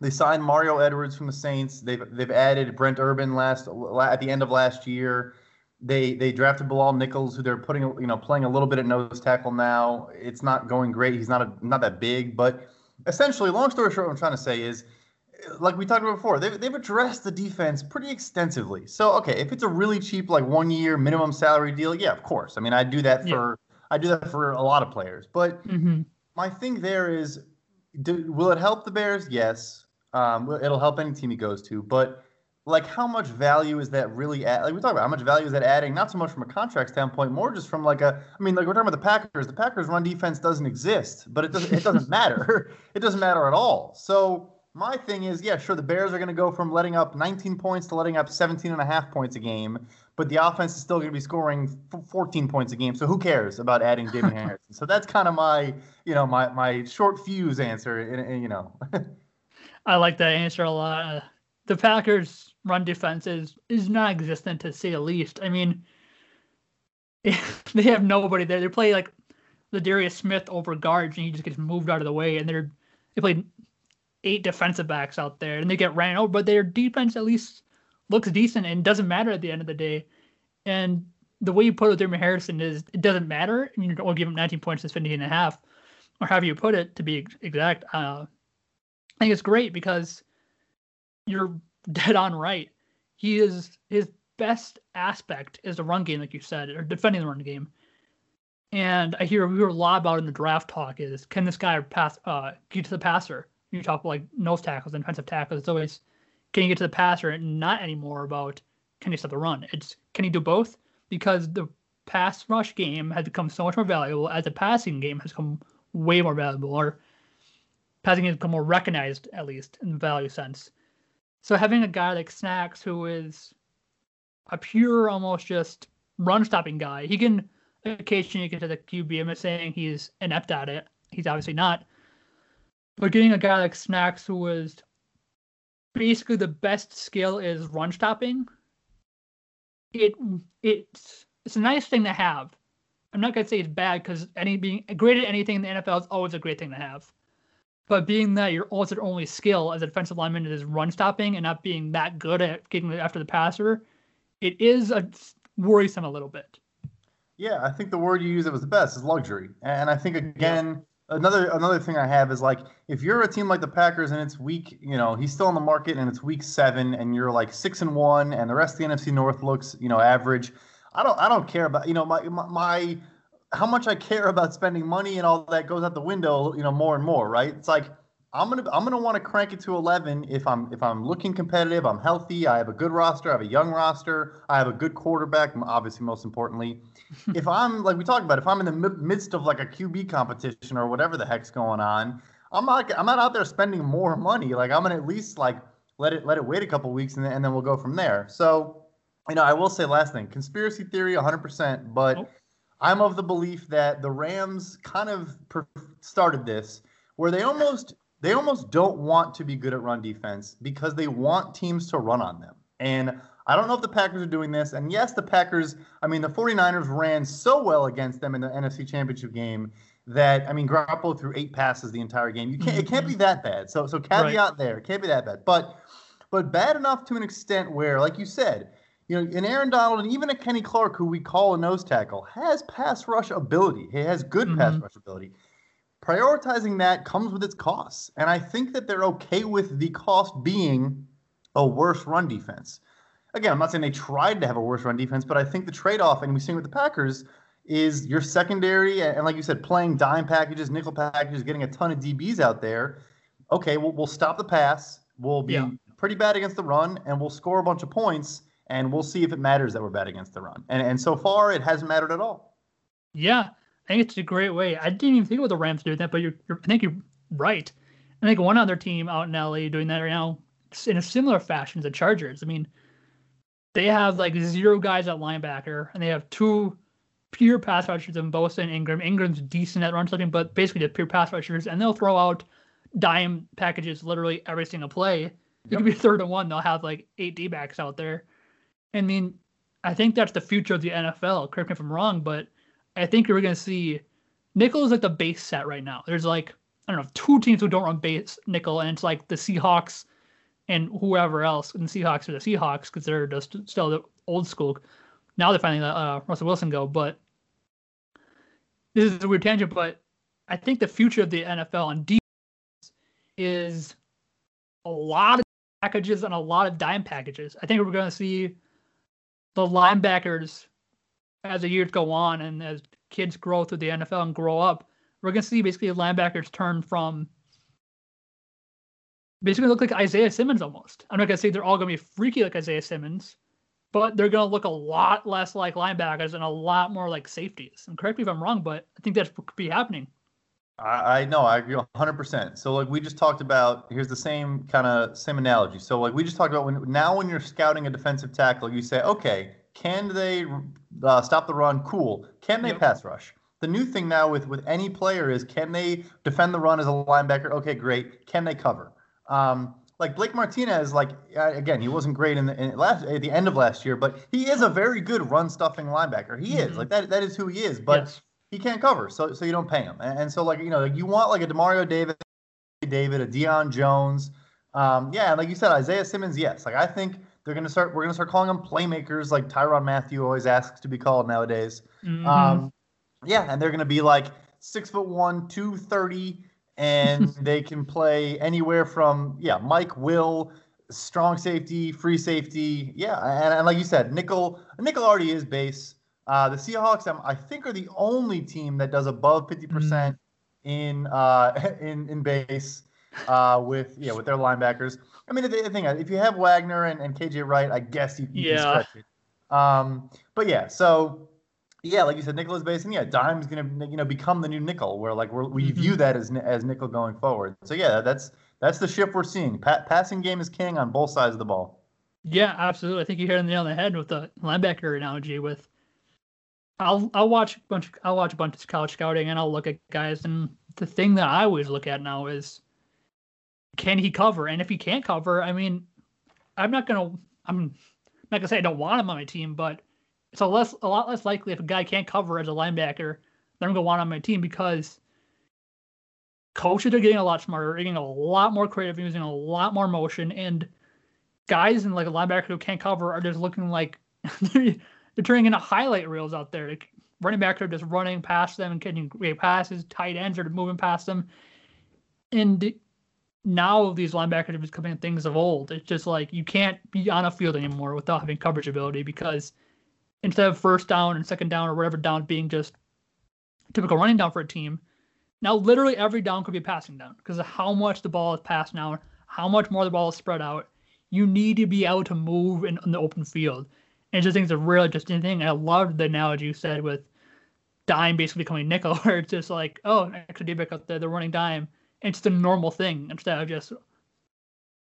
they signed Mario Edwards from the Saints. They've they've added Brent Urban last at the end of last year. They they drafted Bilal Nichols, who they're putting you know playing a little bit at nose tackle now. It's not going great. He's not a, not that big, but essentially, long story short, what I'm trying to say is, like we talked about before, they've, they've addressed the defense pretty extensively. So, okay, if it's a really cheap, like one year minimum salary deal, yeah, of course. I mean, I do that for yeah. I do that for a lot of players. But mm-hmm. my thing there is, do, will it help the Bears? Yes, um, it'll help any team he goes to. But like how much value is that really at like we talk about how much value is that adding not so much from a contract standpoint more just from like a i mean like we're talking about the packers. The packers run defense doesn't exist but it doesn't it doesn't matter. It doesn't matter at all. So my thing is yeah sure the bears are going to go from letting up 19 points to letting up 17 and a half points a game but the offense is still going to be scoring 14 points a game so who cares about adding Damon harrison? So that's kind of my you know my my short fuse answer and, and you know. I like that answer a lot. Uh, the packers run defense is is non-existent to say the least. I mean, they have nobody there. They play like Za'Darius Smith over guards, and he just gets moved out of the way. And they're they play eight defensive backs out there, and they get ran over. But their defense at least looks decent, and doesn't matter at the end of the day. And the way you put it with Damon Harrison is it doesn't matter. I mean, you're only give him 19 points to 15 and a half. or have you put it to be exact, uh, I think it's great because you're dead on right. He is his best aspect is the run game, like you said, or defending the run game. And I hear we were a lot about in the draft talk is can this guy pass uh get to the passer? You talk about like nose tackles and defensive tackles. It's always can you get to the passer and not anymore about can he stop the run. It's can he do both? Because the pass rush game has become so much more valuable as the passing game has become way more valuable or passing game has become more recognized at least in the value sense. So having a guy like Snacks who is a pure almost just run stopping guy, he can occasionally get to the QB. I'm not saying he's inept at it. He's obviously not. But getting a guy like Snacks who was basically the best skill is run stopping, it it's it's a nice thing to have. I'm not gonna say it's bad because any being great at anything in the NFL is always a great thing to have. But being that your also only skill as a defensive lineman is run stopping and not being that good at getting after the passer, it is a worrisome a little bit. Yeah, I think the word you use it was the best is luxury, and I think again yeah. another another thing I have is like if you're a team like the Packers and it's week, you know, he's still on the market and it's week seven and you're like six and one and the rest of the NFC North looks you know average. I don't I don't care about you know my my, my how much I care about spending money and all that goes out the window, you know, more and more, right? It's like I'm gonna I'm gonna want to crank it to 11 if I'm if I'm looking competitive, I'm healthy, I have a good roster, I have a young roster, I have a good quarterback, obviously most importantly. if I'm like we talked about, if I'm in the midst of like a QB competition or whatever the heck's going on, I'm not I'm not out there spending more money. Like I'm gonna at least like let it let it wait a couple weeks and then, and then we'll go from there. So you know, I will say last thing, conspiracy theory 100%, but oh. I'm of the belief that the Rams kind of started this where they almost they almost don't want to be good at run defense because they want teams to run on them. And I don't know if the Packers are doing this. And yes, the Packers, I mean, the 49ers ran so well against them in the NFC Championship game that I mean Garoppolo threw eight passes the entire game. You can't it can't be that bad. So so caveat right. there. It can't be that bad. But but bad enough to an extent where, like you said, you know, and Aaron Donald and even a Kenny Clark, who we call a nose tackle, has pass rush ability. He has good mm-hmm. pass rush ability. Prioritizing that comes with its costs. And I think that they're okay with the cost being a worse run defense. Again, I'm not saying they tried to have a worse run defense, but I think the trade off, and we see with the Packers, is your secondary, and like you said, playing dime packages, nickel packages, getting a ton of DBs out there. Okay, we'll, we'll stop the pass. We'll be yeah. pretty bad against the run, and we'll score a bunch of points and we'll see if it matters that we're bad against the run. And and so far, it hasn't mattered at all. Yeah, I think it's a great way. I didn't even think about the Rams doing that, but you're, you're I think you're right. I think one other team out in LA doing that right now in a similar fashion is the Chargers. I mean, they have like zero guys at linebacker, and they have two pure pass rushers in Bosa and Ingram. Ingram's decent at run stopping, but basically the pure pass rushers, and they'll throw out dime packages literally every single play. It yep. could be third and one. They'll have like eight D backs out there. I mean, I think that's the future of the NFL. Correct me if I'm wrong, but I think we're going to see nickel is like the base set right now. There's like I don't know two teams who don't run base nickel, and it's like the Seahawks and whoever else. And the Seahawks are the Seahawks because they're just still the old school. Now they're finally let uh, Russell Wilson go, but this is a weird tangent. But I think the future of the NFL on defense is a lot of packages and a lot of dime packages. I think we're going to see the linebackers as the years go on and as kids grow through the NFL and grow up, we're gonna see basically linebackers turn from basically look like Isaiah Simmons almost. I'm not gonna say they're all gonna be freaky like Isaiah Simmons, but they're gonna look a lot less like linebackers and a lot more like safeties. And correct me if I'm wrong, but I think that's could be happening. I, I know I agree 100. percent So like we just talked about, here's the same kind of same analogy. So like we just talked about when now when you're scouting a defensive tackle, you say, okay, can they uh, stop the run? Cool. Can they yep. pass rush? The new thing now with with any player is can they defend the run as a linebacker? Okay, great. Can they cover? Um, like Blake Martinez, like again, he wasn't great in the in last at the end of last year, but he is a very good run stuffing linebacker. He mm-hmm. is like that. That is who he is. But yes he can't cover, so so you don't pay him. And, and so like you know like you want like a Demario Davis, Davis, a Deion Jones, um, yeah, and like you said, Isaiah Simmons, yes. Like I think they're gonna start. We're gonna start calling them playmakers, like Tyrann Mathieu always asks to be called nowadays. Mm-hmm. Um, yeah, and they're gonna be like six foot one, two thirty, and they can play anywhere from yeah, Mike Will, strong safety, free safety, yeah, and, and like you said, nickel nickel already is base. Uh, the Seahawks, um, I think, are the only team that does above fifty percent mm. in uh, in in base uh, with yeah with their linebackers. I mean, the, the thing if you have Wagner and, and KJ Wright, I guess you, you yeah. can stretch it. Um, but yeah, so yeah, like you said, nickel is base, and yeah, dime's gonna you know become the new nickel, where like we're, we mm-hmm. view that as as nickel going forward. So yeah, that's that's the shift we're seeing. Pa- passing game is king on both sides of the ball. Yeah, absolutely. I think you hit the nail on the head with the linebacker analogy. With I'll I'll watch a bunch Of, I'll watch a bunch of college scouting and I'll look at guys and the thing that I always look at now is can he cover? And if he can't cover, I mean, I'm not gonna I'm not gonna say I don't want him on my team, but it's a less a lot less likely if a guy can't cover as a linebacker, then I'm gonna want him on my team because coaches are getting a lot smarter, getting a lot more creative, using a lot more motion, and guys in like a linebacker who can't cover are just looking like they're, turning into highlight reels out there. Like, running backs are just running past them and getting great passes. Tight ends are moving past them, and now these linebackers are becoming things of old. It's just like you can't be on a field anymore without having coverage ability because instead of first down and second down or whatever down being just typical running down for a team, now literally every down could be a passing down because of how much the ball is passed now, how much more the ball is spread out. You need to be able to move in, in the open field. And I just think it's a really interesting thing. I loved the analogy you said with dime basically becoming nickel, where it's just like, oh, extra D back out there, they're running dime it's just a normal thing instead of just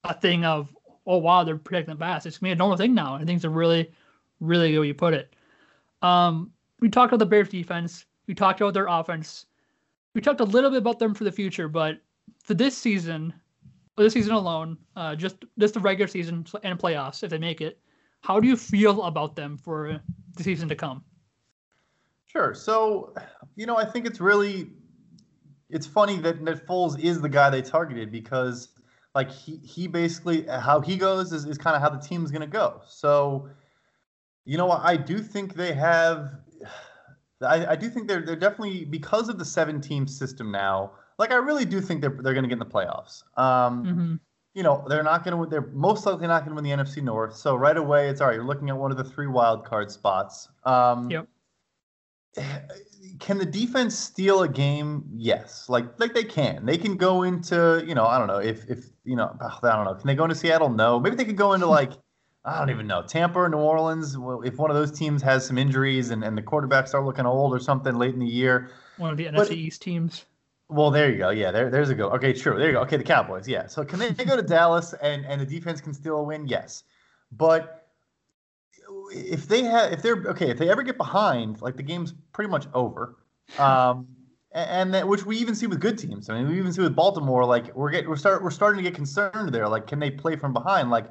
a thing of oh wow they're protecting the pass. It's gonna be a normal thing now. I think it's a really, really good way you put it. Um, we talked about the Bears defense. We talked about their offense. We talked a little bit about them for the future, but for this season, this season alone, uh, just just the regular season and playoffs, if they make it, how do you feel about them for the season to come? Sure. So, you know, I think it's really it's funny that, that Foles is the guy they targeted because like he he basically how he goes is, is kind of how the team's gonna go. So you know I do think they have I, I do think they're they're definitely because of the seven team system now, like I really do think they're they're gonna get in the playoffs. Um mm-hmm. You know, they're not going to. They're most likely not going to win the NFC North. So right away, it's all right. You're looking at one of the three wild card spots. Um, yep can the defense steal a game? Yes, like like they can. They can go into you know I don't know if if you know I don't know. Can they go into Seattle? No. Maybe they could go into like I don't even know Tampa or New Orleans. Well, if one of those teams has some injuries and and the quarterbacks start looking old or something late in the year. One of the but, NFC East teams. Well, there you go. Yeah, there, there's a go. Okay, true. There you go. Okay, the Cowboys. Yeah. So can they, go to Dallas and and the defense can still win? Yes, but if they have if they're okay if they ever get behind like the game's pretty much over um and that which we even see with good teams i mean we even see with baltimore like we're getting we're start we're starting to get concerned there like can they play from behind like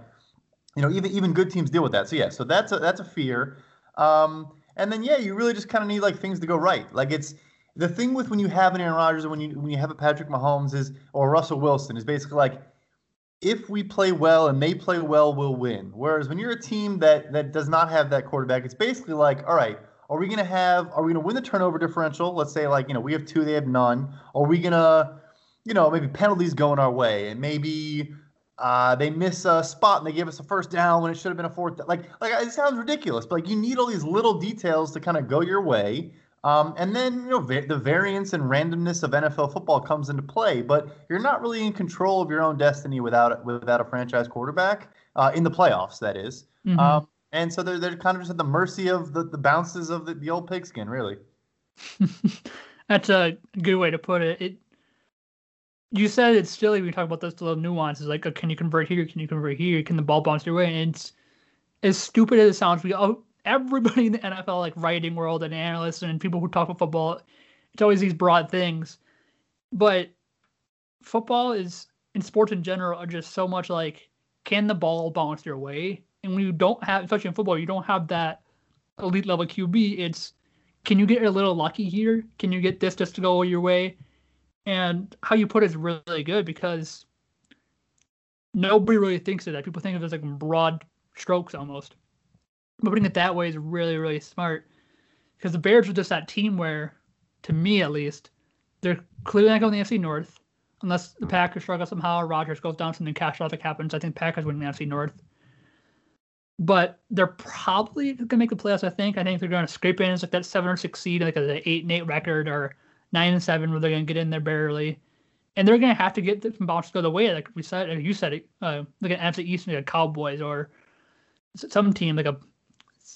you know even even good teams deal with that so yeah so that's a that's a fear um and then yeah you really just kind of need like things to go right like it's the thing with when you have an Aaron Rodgers or when you when you have a Patrick Mahomes is or Russell Wilson is basically like if we play well and they play well, we'll win. Whereas when you're a team that that does not have that quarterback, it's basically like, all right, are we gonna have are we gonna win the turnover differential? Let's say like, you know, we have two, they have none. Are we gonna, you know, maybe penalties going our way and maybe uh, they miss a spot and they give us a first down when it should have been a fourth. Like, like it sounds ridiculous, but like you need all these little details to kind of go your way. Um, and then you know va- the variance and randomness of NFL football comes into play, but you're not really in control of your own destiny without without a franchise quarterback uh, in the playoffs. That is. Mm-hmm. Um, and so they're, they're kind of just at the mercy of the, the bounces of the, the old pigskin, really. That's a good way to put it. It you said it's silly when you talk about those little nuances, like uh, can you convert here, can you convert here, can the ball bounce your way? And it's as stupid as it sounds. We all everybody in the NFL, like writing world and analysts and people who talk about football, it's always these broad things. But football is and sports in general are just so much like can the ball bounce your way? And when you don't have, especially in football, you don't have that elite level QB. It's can you get a little lucky here? Can you get this just to go your way? And how you put it is really good because nobody really thinks of that. People think of it as like broad strokes almost. But putting it that way is really, really smart because the Bears were just that team where, to me at least, they're clearly not going to the NFC North unless the Packers struggle somehow or Rodgers goes down, something catastrophic happens. I think Packers win the NFC North. But they're probably going to make the playoffs. I think. I think they're going to scrape in as like that seven or six seed, like an eight and eight record, or nine and seven, where they're going to get in there barely. And they're going to have to get the some bounces go the way, like we said, like you said, it, uh, like an NFC East, like a Cowboys or some team like a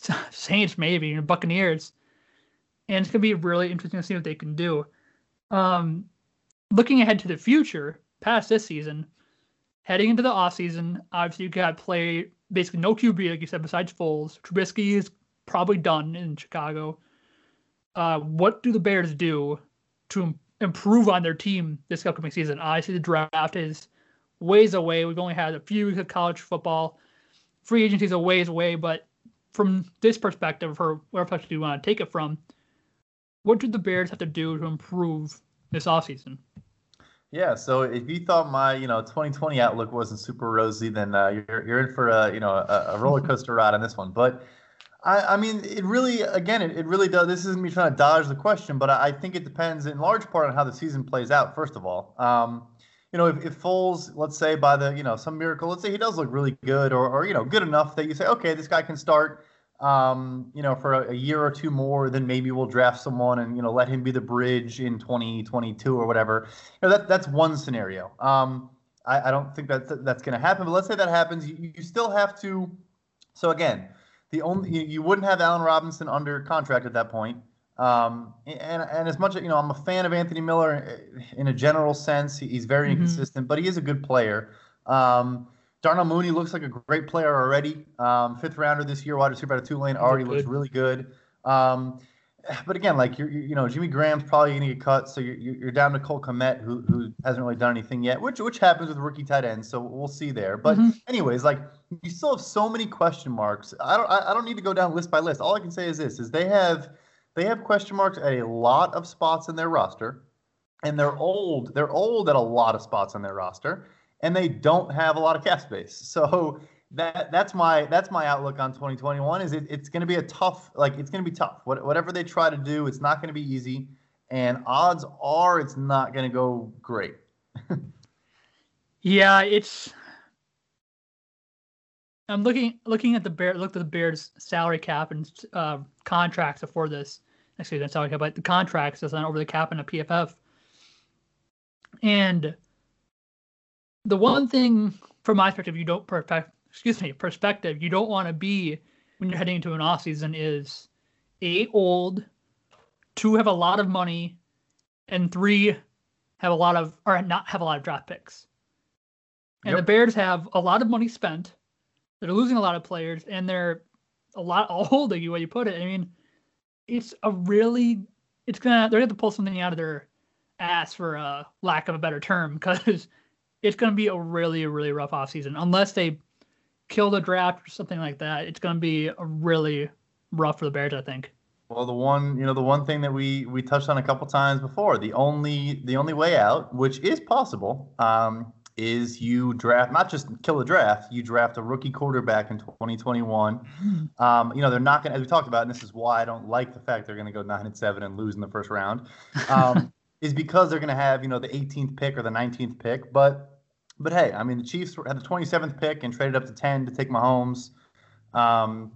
Saints, maybe, you know, Buccaneers. And it's to be really interesting to see what they can do. Um, looking ahead to the future, past this season, heading into the offseason, obviously you got play basically no QB, like you said, besides Foles. Trubisky is probably done in Chicago. Uh, what do the Bears do to improve on their team this upcoming season? Obviously, the draft is ways away. We've only had a few weeks of college football. Free agency is a ways away, but from this perspective, or whatever perspective you want to take it from, what do the Bears have to do to improve this offseason? Yeah, so if you thought my you know 2020 outlook wasn't super rosy, then uh, you're you're in for a you know a, a roller coaster ride on this one. But I, I mean, it really again, it, it really does. This isn't me trying to dodge the question, but I, I think it depends in large part on how the season plays out. First of all, um, you know, if, if Foles, let's say by the you know some miracle, let's say he does look really good, or or you know good enough that you say, okay, this guy can start um, you know, for a, a, year or two more, then maybe we'll draft someone and you know let him be the bridge in 2022 or whatever. You know, that that's one scenario. Um, I, I don't think that that's going to happen, but let's say that happens. You, you still have to. So again, the only you, you wouldn't have Allen Robinson under contract at that point. Um, and and as much as you know, I'm a fan of Anthony Miller in a general sense. He's very mm-hmm. inconsistent, but he is a good player. Um, Darnell Mooney looks like a great player already. Um, fifth rounder this year, wide receiver out of Tulane, already looks really good. Um, but again, like you're, you know, Jimmy Graham's probably going to get cut, so you're, you're down to Cole Kmet, who who hasn't really done anything yet, which which happens with rookie tight ends. So we'll see there. But mm-hmm. anyways, like you still have so many question marks. I don't I, I don't need to go down list by list. All I can say is this: is they have they have question marks at a lot of spots in their roster, and they're old. They're old at a lot of spots on their roster and they don't have a lot of cap space. So that that's my that's my outlook on 2021 is it, it's going to be a tough like it's going to be tough. What, whatever they try to do, it's not going to be easy, and odds are it's not going to go great. yeah, it's. I'm looking looking at the bear looked at the Bears salary cap and uh, contracts before this. Excuse me, salary cap, but the contracts is on over the cap in a PFF. And the one thing from my perspective you don't perfect excuse me perspective you don't want to be when you're heading into an off season is a old two have a lot of money and three have a lot of or not have a lot of draft picks and yep. the bears have a lot of money spent they're losing a lot of players and they're a lot old the way you put it i mean it's a really it's gonna they're gonna have to pull something out of their ass for a lack of a better term because it's to be a really, really rough offseason. Unless they kill the draft or something like that, it's to be a really rough for the Bears, I think. Well, the one, you know, the one thing that we we touched on a couple times before, the only the only way out, which is possible, um, is you draft not just kill the draft, you draft a rookie quarterback in 2021. Mm-hmm. Um, you know, they're not going to, as we talked about, and this is why I don't like the fact they're going to go nine and seven and lose in the first round, um, is because they're going to have you know the 18th pick or the 19th pick, but but hey, I mean, the Chiefs had the 27th pick and traded up to 10 to take Mahomes. Um,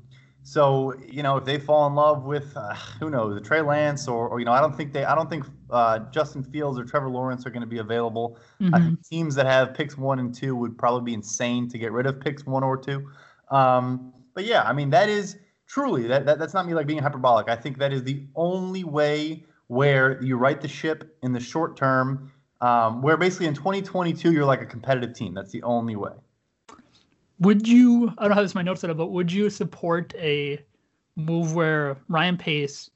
so you know, if they fall in love with uh, who knows, the Trey Lance or, or you know, I don't think they, I don't think uh, Justin Fields or Trevor Lawrence are going to be available. Mm-hmm. I think teams that have picks one and two would probably be insane to get rid of picks one or two. Um, but yeah, I mean, that is truly that, that that's not me like being hyperbolic. I think that is the only way where you right the ship in the short term um, where basically in 2022 you're like a competitive team. That's the only way. Would you? I don't have this in my notes set up, but would you support a move where Ryan Pace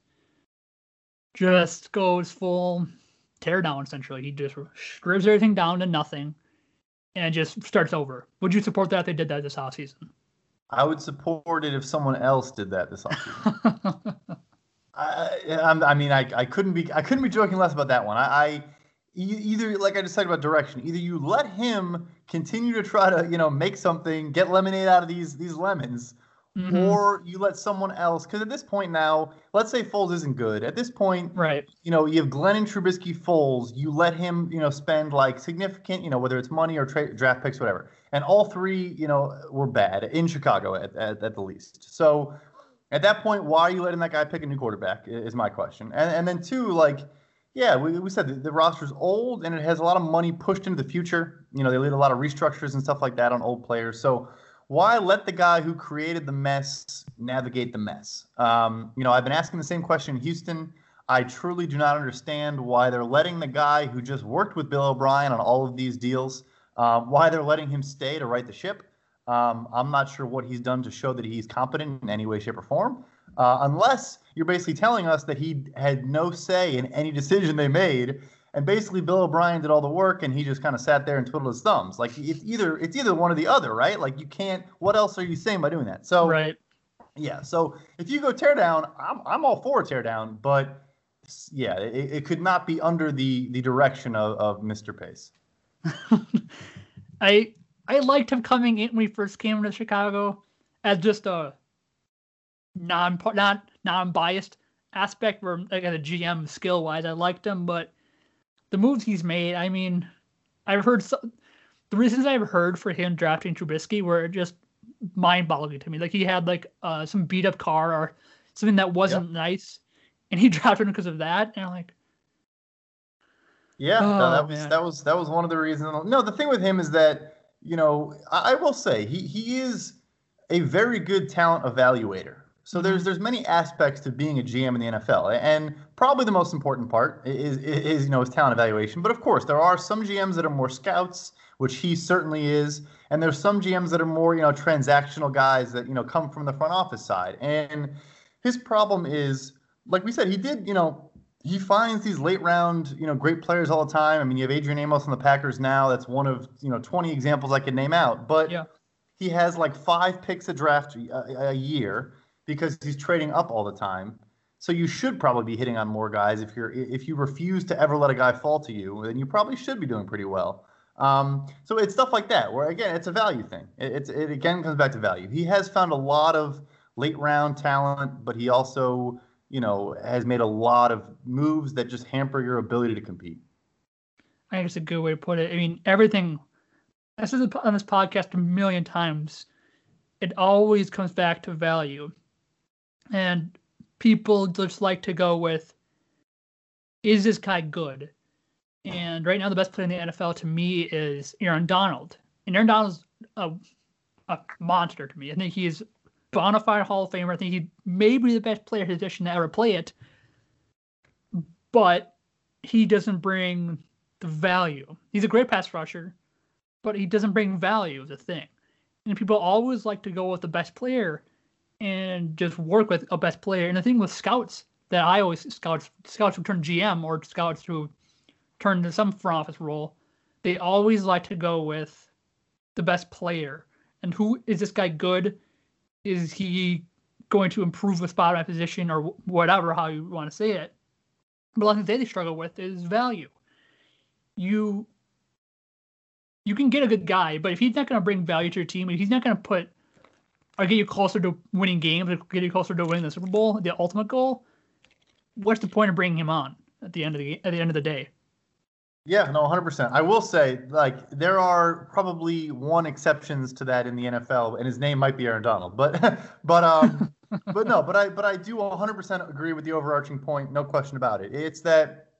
just goes full teardown? Essentially, he just strips everything down to nothing and just starts over. Would you support that if they did that this offseason? I would support it if someone else did that this offseason. I, I, mean, I, I couldn't be I couldn't be joking less about that one. I, I either like I just said about direction, either you let him continue to try to you know make something, get lemonade out of these these lemons, mm-hmm. or you let someone else. Because at this point now, let's say Foles isn't good. At this point, right? You know, you have Glennon Trubisky, Foles. You let him, you know, spend like significant, you know, whether it's money or tra- draft picks, whatever. And all three, you know, were bad in Chicago at, at, at the least. So at that point, why are you letting that guy pick a new quarterback? Is my question. And and then two, like yeah, we, we said the, the roster's old and it has a lot of money pushed into the future. You know, they lead a lot of restructures and stuff like that on old players. So why let the guy who created the mess navigate the mess? Um, you know, I've been asking the same question in Houston. I truly do not understand why they're letting the guy who just worked with Bill O'Brien on all of these deals, um, why they're letting him stay to right the ship. Um, I'm not sure what he's done to show that he's competent in any way, shape, or form uh, unless you're basically telling us that he had no say in any decision they made, and basically Bill O'Brien did all the work, and he just kind of sat there and twiddled his thumbs. Like it's either it's either one or the other, right? Like you can't. What else are you saying by doing that? So right. Yeah. So if you go tear down, I'm I'm all for tear down, but yeah, it, it could not be under the the direction of, of Mr. Pace. I I liked him coming in when he first came to Chicago as just a non not non biased aspect where like as a GM skill wise, I liked him, but the moves he's made, I mean, I've heard so, the reasons I've heard for him drafting Trubisky were just mind boggling to me. Like he had like uh, some beat up car or something that wasn't yep. nice, and he drafted him because of that. And I'm like, yeah, oh, no, that was man. that was that was one of the reasons. No, the thing with him is that you know I, I will say he he is a very good talent evaluator. So there's mm-hmm. there's many aspects to being a GM in the NFL, and probably the most important part is, is you know is talent evaluation. But of course, there are some GMs that are more scouts, which he certainly is, and there's some GMs that are more you know transactional guys that you know come from the front office side. And his problem is, like we said, he did you know he finds these late round you know great players all the time. I mean, you have Adrian Amos on the Packers now. That's one of you know 20 examples I could name out, but. Yeah. He has like five picks a draft a, a year because he's trading up all the time. So you should probably be hitting on more guys. If you're if you refuse to ever let a guy fall to you, then you probably should be doing pretty well. Um, so it's stuff like that where again it's a value thing. It, it's it again comes back to value. He has found a lot of late round talent, but he also you know has made a lot of moves that just hamper your ability to compete. I think it's a good way to put it. I mean, everything. I said on this podcast a million times. It always comes back to value and people just like to go with is this guy good? And right now, the best player in the NFL to me is Aaron Donald. And Aaron Donald's a, a monster to me. I think he's bona fide Hall of Famer. I think he may be the best player position to ever play it. But he doesn't bring the value. He's a great pass rusher, but he doesn't bring value as a thing. And people always like to go with the best player and just work with a best player. And the thing with scouts that I always scouts scouts who turn GM or scouts who turn to some front office role, they always like to go with the best player. And who is this guy good? Is he going to improve the spot my position or whatever how you want to say it? But one thing they struggle with is value. You you can get a good guy, but if he's not going to bring value to your team, if he's not going to put or get you closer to winning games, or get you closer to winning the Super Bowl, the ultimate goal, what's the point of bringing him on at the end of the at the end of the day? Yeah, no, 100%. I will say, like, there are probably one exceptions to that in the NFL, and his name might be Aaron Donald. But, but, um, but no, but I, but I do 100% agree with the overarching point. No question about it. It's that,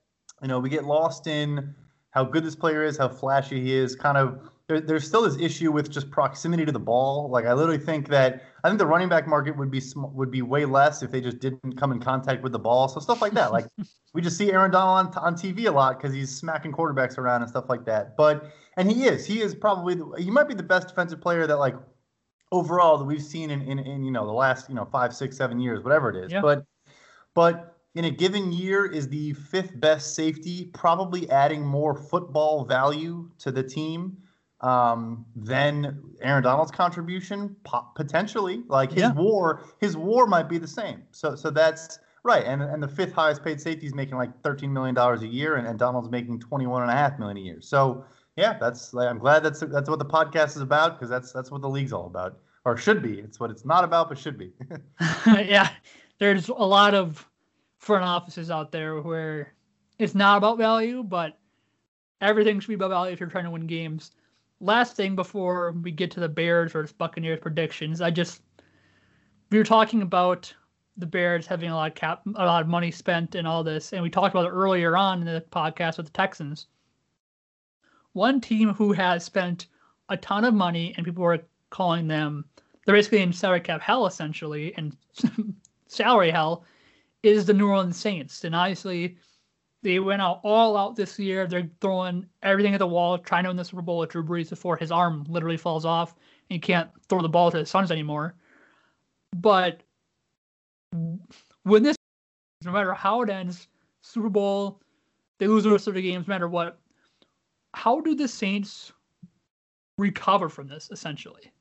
you know, we get lost in how good this player is, how flashy he is, kind of there, there's still this issue with just proximity to the ball. Like I literally think that I think the running back market would be sm- would be way less if they just didn't come in contact with the ball. So stuff like that. Like we just see Aaron Donald on, on TV a lot because he's smacking quarterbacks around and stuff like that. But and he is he is probably the, he might be the best defensive player that like overall that we've seen in, in, in you know the last you know five six seven years whatever it is. Yeah. But but in a given year is the fifth best safety, probably adding more football value to the team um, then Aaron Donald's contribution potentially like his yeah. war his war might be the same. So so that's right. And and the fifth highest paid safety is making like 13 million dollars a year and, and Donald's making 21 and a half million a year. So yeah, that's I'm glad that's that's what the podcast is about because that's that's what the league's all about. or should be. It's what it's not about, but should be. yeah, there's a lot of front offices out there where it's not about value, but everything should be about value if you're trying to win games. Last thing before we get to the Bears versus Buccaneers predictions, I just we were talking about the Bears having a lot of cap, a lot of money spent and all this, and we talked about it earlier on in the podcast with the Texans. One team who has spent a ton of money and people were calling them they're basically in salary cap hell essentially and salary hell is the New Orleans Saints. And obviously they went out all out this year. They're throwing everything at the wall, trying to win the Super Bowl with Drew Brees before his arm literally falls off and he can't throw the ball to his sons anymore. But when this, no matter how it ends, Super Bowl, they lose the rest of the games, no matter what. How do the Saints recover from this, essentially?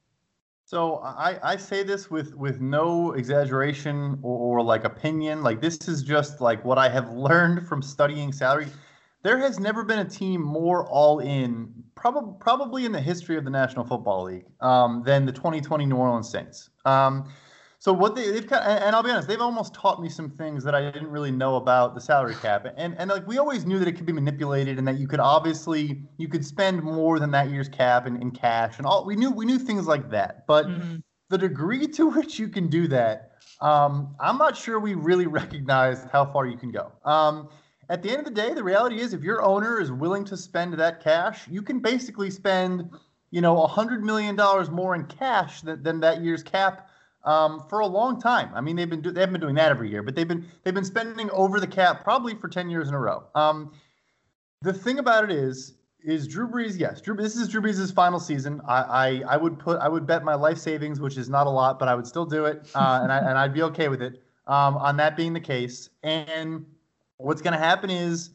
So I, I say this with with no exaggeration or, or, like opinion. Like this is just like what I have learned from studying salary. There has never been a team more all in, probably probably in the history of the National Football League, um, than the 2020 New Orleans Saints. Um, so what they, they've kind of, and I'll be honest, they've almost taught me some things that I didn't really know about the salary cap. And and like we always knew that it could be manipulated and that you could obviously you could spend more than that year's cap in, in cash and all we knew we knew things like that. But mm-hmm. the degree to which you can do that, um, I'm not sure we really recognized how far you can go. Um, at the end of the day, the reality is if your owner is willing to spend that cash, you can basically spend, you know, a hundred million dollars more in cash than, than that year's cap um, for a long time. I mean, they've been do- they haven't been doing that every year, but they've been they've been spending over the cap probably for ten years in a row. Um, the thing about it is is Drew Brees. Yes, Drew. This is Drew Brees' final season. I, I I would put I would bet my life savings, which is not a lot, but I would still do it, uh, and I and I'd be okay with it. Um, on that being the case, and what's going to happen is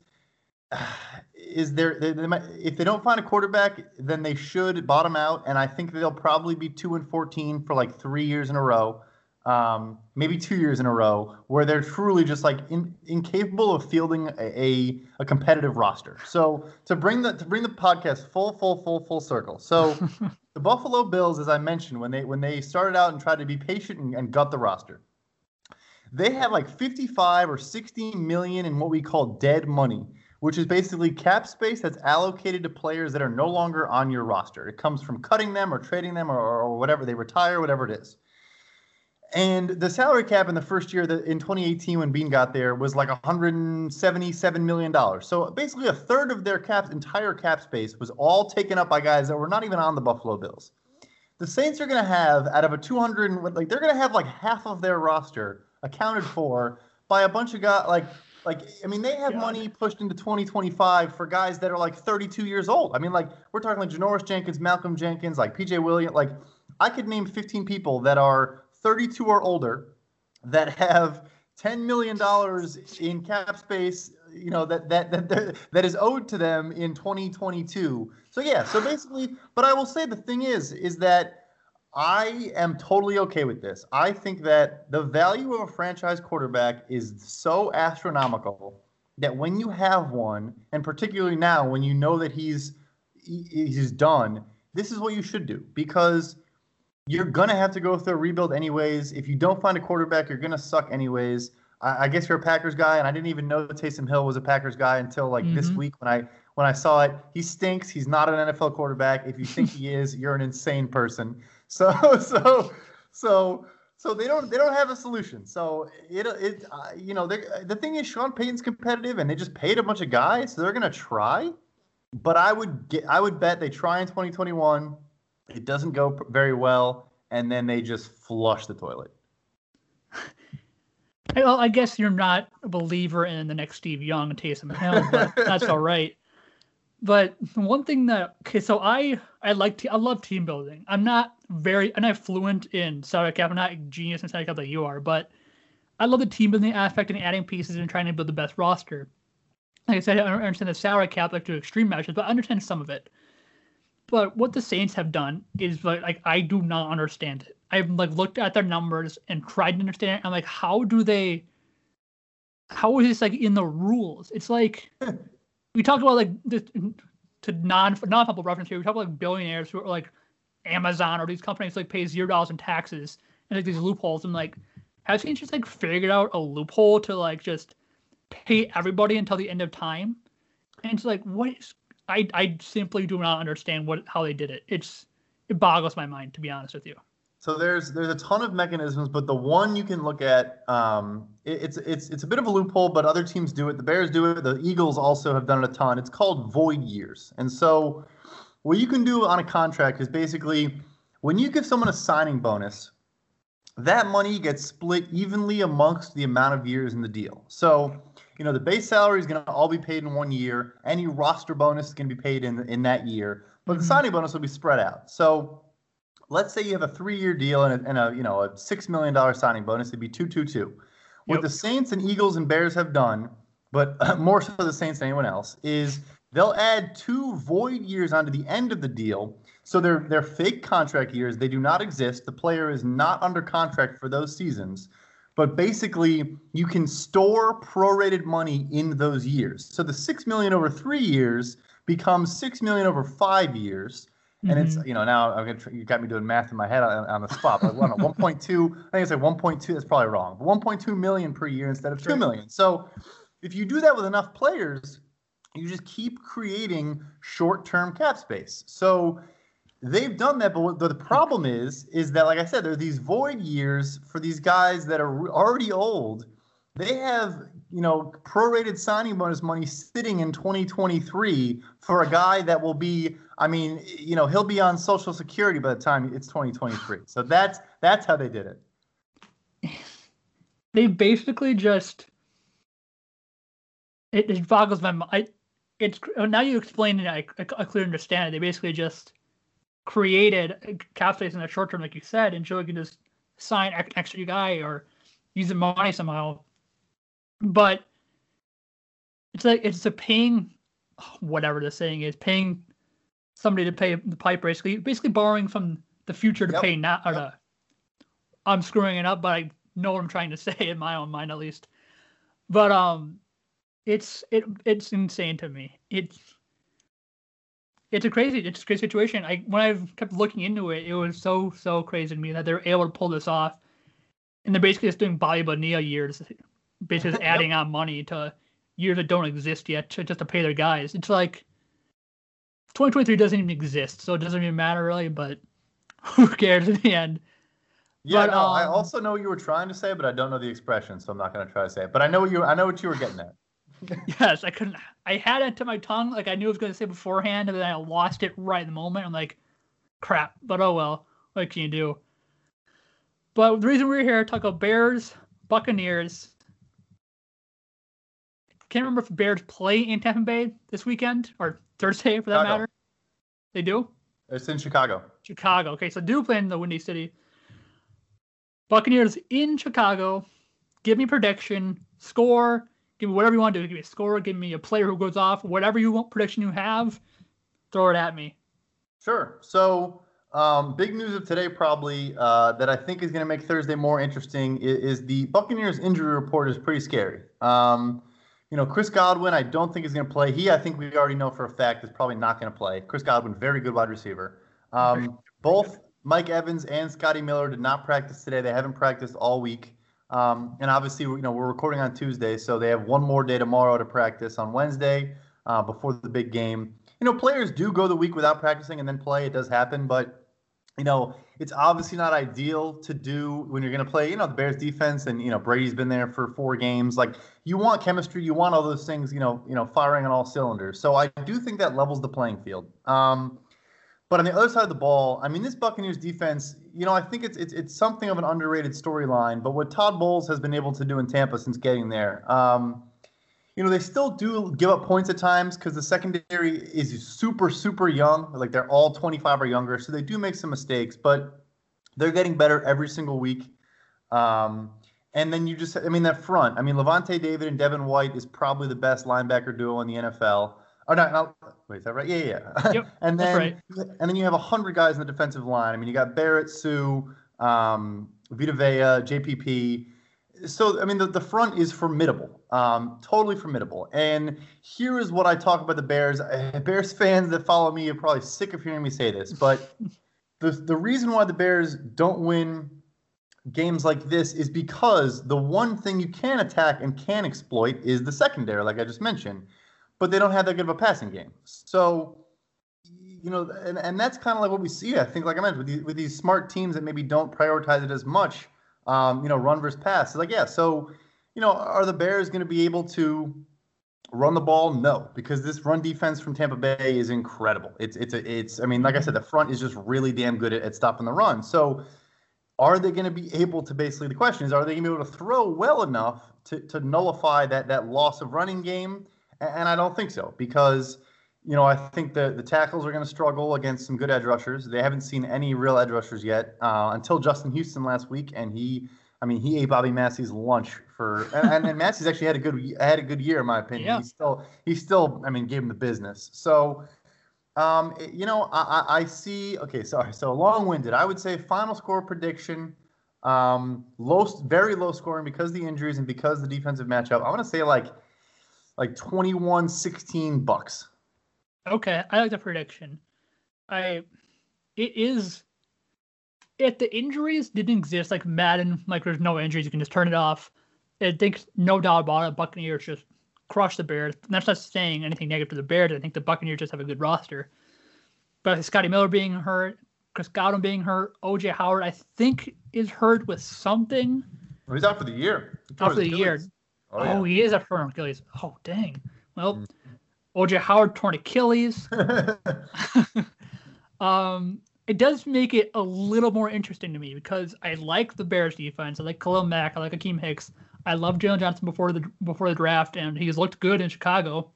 is there they, they might, if they don't find a quarterback, then they should bottom out, and I think they'll probably be two and fourteen for like three years in a row, um, maybe two years in a row, where they're truly just like in, incapable of fielding a, a, competitive roster. So to bring the to bring the podcast full full full full circle. So the Buffalo Bills, as I mentioned, when they when they started out and tried to be patient and, and gut the roster, they have like 55 or 60 million in what we call dead money which is basically cap space that's allocated to players that are no longer on your roster. It comes from cutting them or trading them or, or whatever they retire, whatever it is. And the salary cap in the first year that in 2018 when Beane got there was like 177 million dollars. So basically a third of their cap entire cap space was all taken up by guys that were not even on the Buffalo Bills. The Saints are going to have out of a 200 like they're going to have like half of their roster accounted for by a bunch of guys like like, I mean, they have God. money pushed into 2025 for guys that are like 32 years old. I mean, like, we're talking like Janoris Jenkins, Malcolm Jenkins, like PJ Williams. Like, I could name 15 people that are 32 or older that have $10 million in cap space, you know, that, that, that, that is owed to them in 2022. So, yeah, so basically, but I will say the thing is, is that I am totally okay with this. I think that the value of a franchise quarterback is so astronomical that when you have one, and particularly now when you know that he's he's done, this is what you should do because you're gonna have to go through a rebuild anyways. If you don't find a quarterback, you're gonna suck anyways. I, I guess you're a Packers guy, and I didn't even know Taysom Hill was a Packers guy until like mm-hmm. this week when I when I saw it. He stinks. He's not an NFL quarterback. If you think he is, you're an insane person. So so so so they don't they don't have a solution. So it it uh, you know the thing is Sean Payton's competitive and they just paid a bunch of guys, so they're gonna try. But I would get I would bet they try in 2021. It doesn't go very well, and then they just flush the toilet. Well, I guess you're not a believer in the next Steve Young and Taysom Hill, but that's all right. But one thing that okay, so I I like to I love team building. I'm not very I'm not fluent in salary cap. I'm not a genius in salary cap like you are, but I love the team building aspect and adding pieces and trying to build the best roster. Like I said, I don't understand the salary cap like to extreme measures, but I understand some of it. But what the Saints have done is like, like I do not understand it. I've like looked at their numbers and tried to understand it. I'm like, how do they? How is this like in the rules? It's like we talk about like this to non non football reference here. We talk about like billionaires who are like Amazon or these companies like pay zero dollars in taxes and like these loopholes. I'm like, has he just like figured out a loophole to like just pay everybody until the end of time? And it's like, what is? I I simply do not understand what how they did it. It's it boggles my mind to be honest with you. So there's there's a ton of mechanisms, but the one you can look at, um, it, it's it's it's a bit of a loophole, but other teams do it. The Bears do it. The Eagles also have done it a ton. It's called void years, and so what you can do on a contract is basically when you give someone a signing bonus, that money gets split evenly amongst the amount of years in the deal. So, you know, the base salary is going to all be paid in one year. Any roster bonus is going to be paid in in that year, but mm-hmm. the signing bonus will be spread out. So, let's say you have a three-year deal and a, and a you know a six million dollar signing bonus. It'd be two two two. What yep. the Saints and Eagles and Bears have done, but more so the Saints than anyone else, is they'll add two void years onto the end of the deal so they're they're fake contract years. They do not exist. The player is not under contract for those seasons. But basically, you can store prorated money in those years. So the six million over three years becomes six million over five years. And mm-hmm. it's you know now I'm gonna try, you got me doing math in my head on, on the spot. But I one point two, I think it's like one point two. That's probably wrong. Point two million per year instead of two million. So if you do that with enough players, you just keep creating short-term cap space. So they've done that, but what the problem is, is that like I said, there are these void years for these guys that are already old. They have you know prorated signing bonus money sitting in 2023 for a guy that will be. I mean, you know, he'll be on Social Security by the time it's 2023. So that's that's how they did it. They basically just it, it boggles my mind. It's now you explain it. I, I, clearly understand it. They basically just created cap space in the short term, like you said, and Joey can just sign an extra guy or use the money somehow. But it's like it's a paying whatever the saying is, paying somebody to pay the pipe basically basically borrowing from the future to yep. pay now or yep. I'm screwing it up, but I know what I'm trying to say in my own mind at least. But um it's it it's insane to me. It's it's a crazy, it's a crazy situation. I when I kept looking into it, it was so so crazy to me that they're able to pull this off, and they're basically just doing Bobby Bonilla years, basically adding yep. on money to years that don't exist yet to, just to pay their guys. It's like 2023 doesn't even exist, so it doesn't even matter really. But who cares in the end? Yeah, but, no, um, I also know what you were trying to say, but I don't know the expression, so I'm not going to try to say it. But I know what you I know what you were getting at. Yes, I couldn't. I had it to my tongue, like I knew I was going to say beforehand, and then I lost it right in the moment. I'm like, crap. But oh well, what can you do? But the reason we're here to talk about Bears, Buccaneers. Can't remember if Bears play in Tampa Bay this weekend or Thursday for that Chicago. matter. They do. It's in Chicago. Chicago. Okay, so do play in the Windy City. Buccaneers in Chicago. Give me prediction, score, Give me whatever you want to do. Give me a score. Give me a player who goes off. Whatever you want prediction you have, throw it at me. Sure. So, um, big news of today, probably uh, that I think is going to make Thursday more interesting is, is, the Buccaneers injury report is pretty scary. Um, you know, Chris Godwin, I don't think is going to play. He, I think we already know for a fact, is probably not going to play. Chris Godwin, very good wide receiver. Um, both Mike Evans and Scotty Miller did not practice today. They haven't practiced all week. Um, and obviously, you know, we're recording on Tuesday, so they have one more day tomorrow to practice on Wednesday uh, before the big game. You know, players do go the week without practicing and then play. It does happen, but you know, it's obviously not ideal to do when you're going to play. You know, the Bears defense, and you know, Brady's been there for four games. Like, you want chemistry, you want all those things. You know, you know, firing on all cylinders. So I do think that levels the playing field. Um, but on the other side of the ball, I mean, this Buccaneers defense, you know, I think it's it's, it's something of an underrated storyline. But what Todd Bowles has been able to do in Tampa since getting there, um, you know, they still do give up points at times because the secondary is super super young. Like they're all 25 or younger, so they do make some mistakes, but they're getting better every single week. Um, and then you just, I mean, that front. I mean, Lavonte David and Devin White is probably the best linebacker duo in the NFL. Oh no, no, wait, is that right? Yeah, yeah. Yep, and then right. and then you have a hundred guys in the defensive line. I mean, you got Barrett, Suh, um, Vita Vea, JPP. So I mean, the, the front is formidable, um, totally formidable. And here is what I talk about the Bears. Bears fans that follow me are probably sick of hearing me say this, but the the reason why the Bears don't win games like this is because the one thing you can attack and can exploit is the secondary, like I just mentioned, but they don't have that good of a passing game. So, you know, and, and that's kind of like what we see. I think, like I mentioned, with these, with these smart teams that maybe don't prioritize it as much, um, you know, run versus pass. It's like, yeah, so, you know, are the Bears going to be able to run the ball? No, because this run defense from Tampa Bay is incredible. It's, it's, a, it's, I mean, like I said, the front is just really damn good at, at stopping the run. So, are they going to be able to basically the question is are they going to be able to throw well enough to, to nullify that that loss of running game and i don't think so because you know i think the, the tackles are going to struggle against some good edge rushers they haven't seen any real edge rushers yet uh, until justin houston last week and he i mean he ate bobby massie's lunch for and, and, and massie's actually had a good had a good year in my opinion yeah. he still he still i mean gave him the business so um, you know, I, I see. Okay, sorry. So long-winded. I would say final score prediction. Um, low, very low scoring because the injuries and because the defensive matchup. I want to say like, like 21-16 Bucs. Okay, I like the prediction. I, it is. If the injuries didn't exist, like Madden, like there's no injuries, you can just turn it off. I think no doubt about it. Buccaneers just crush the Bears. And that's not saying anything negative to the Bears. I think the Buccaneers just have a good roster. But Scotty Miller being hurt, Chris Godwin being hurt, OJ Howard, I think, is hurt with something. Well, he's out for the year. Out for the year. Oh, yeah. oh, he is out for Achilles. Oh, dang. Well, mm-hmm. OJ Howard torn Achilles. um, it does make it a little more interesting to me because I like the Bears defense. I like Khalil Mack. I like Akiem Hicks. I love Jaylon Johnson before the before the draft, and he's looked good in Chicago.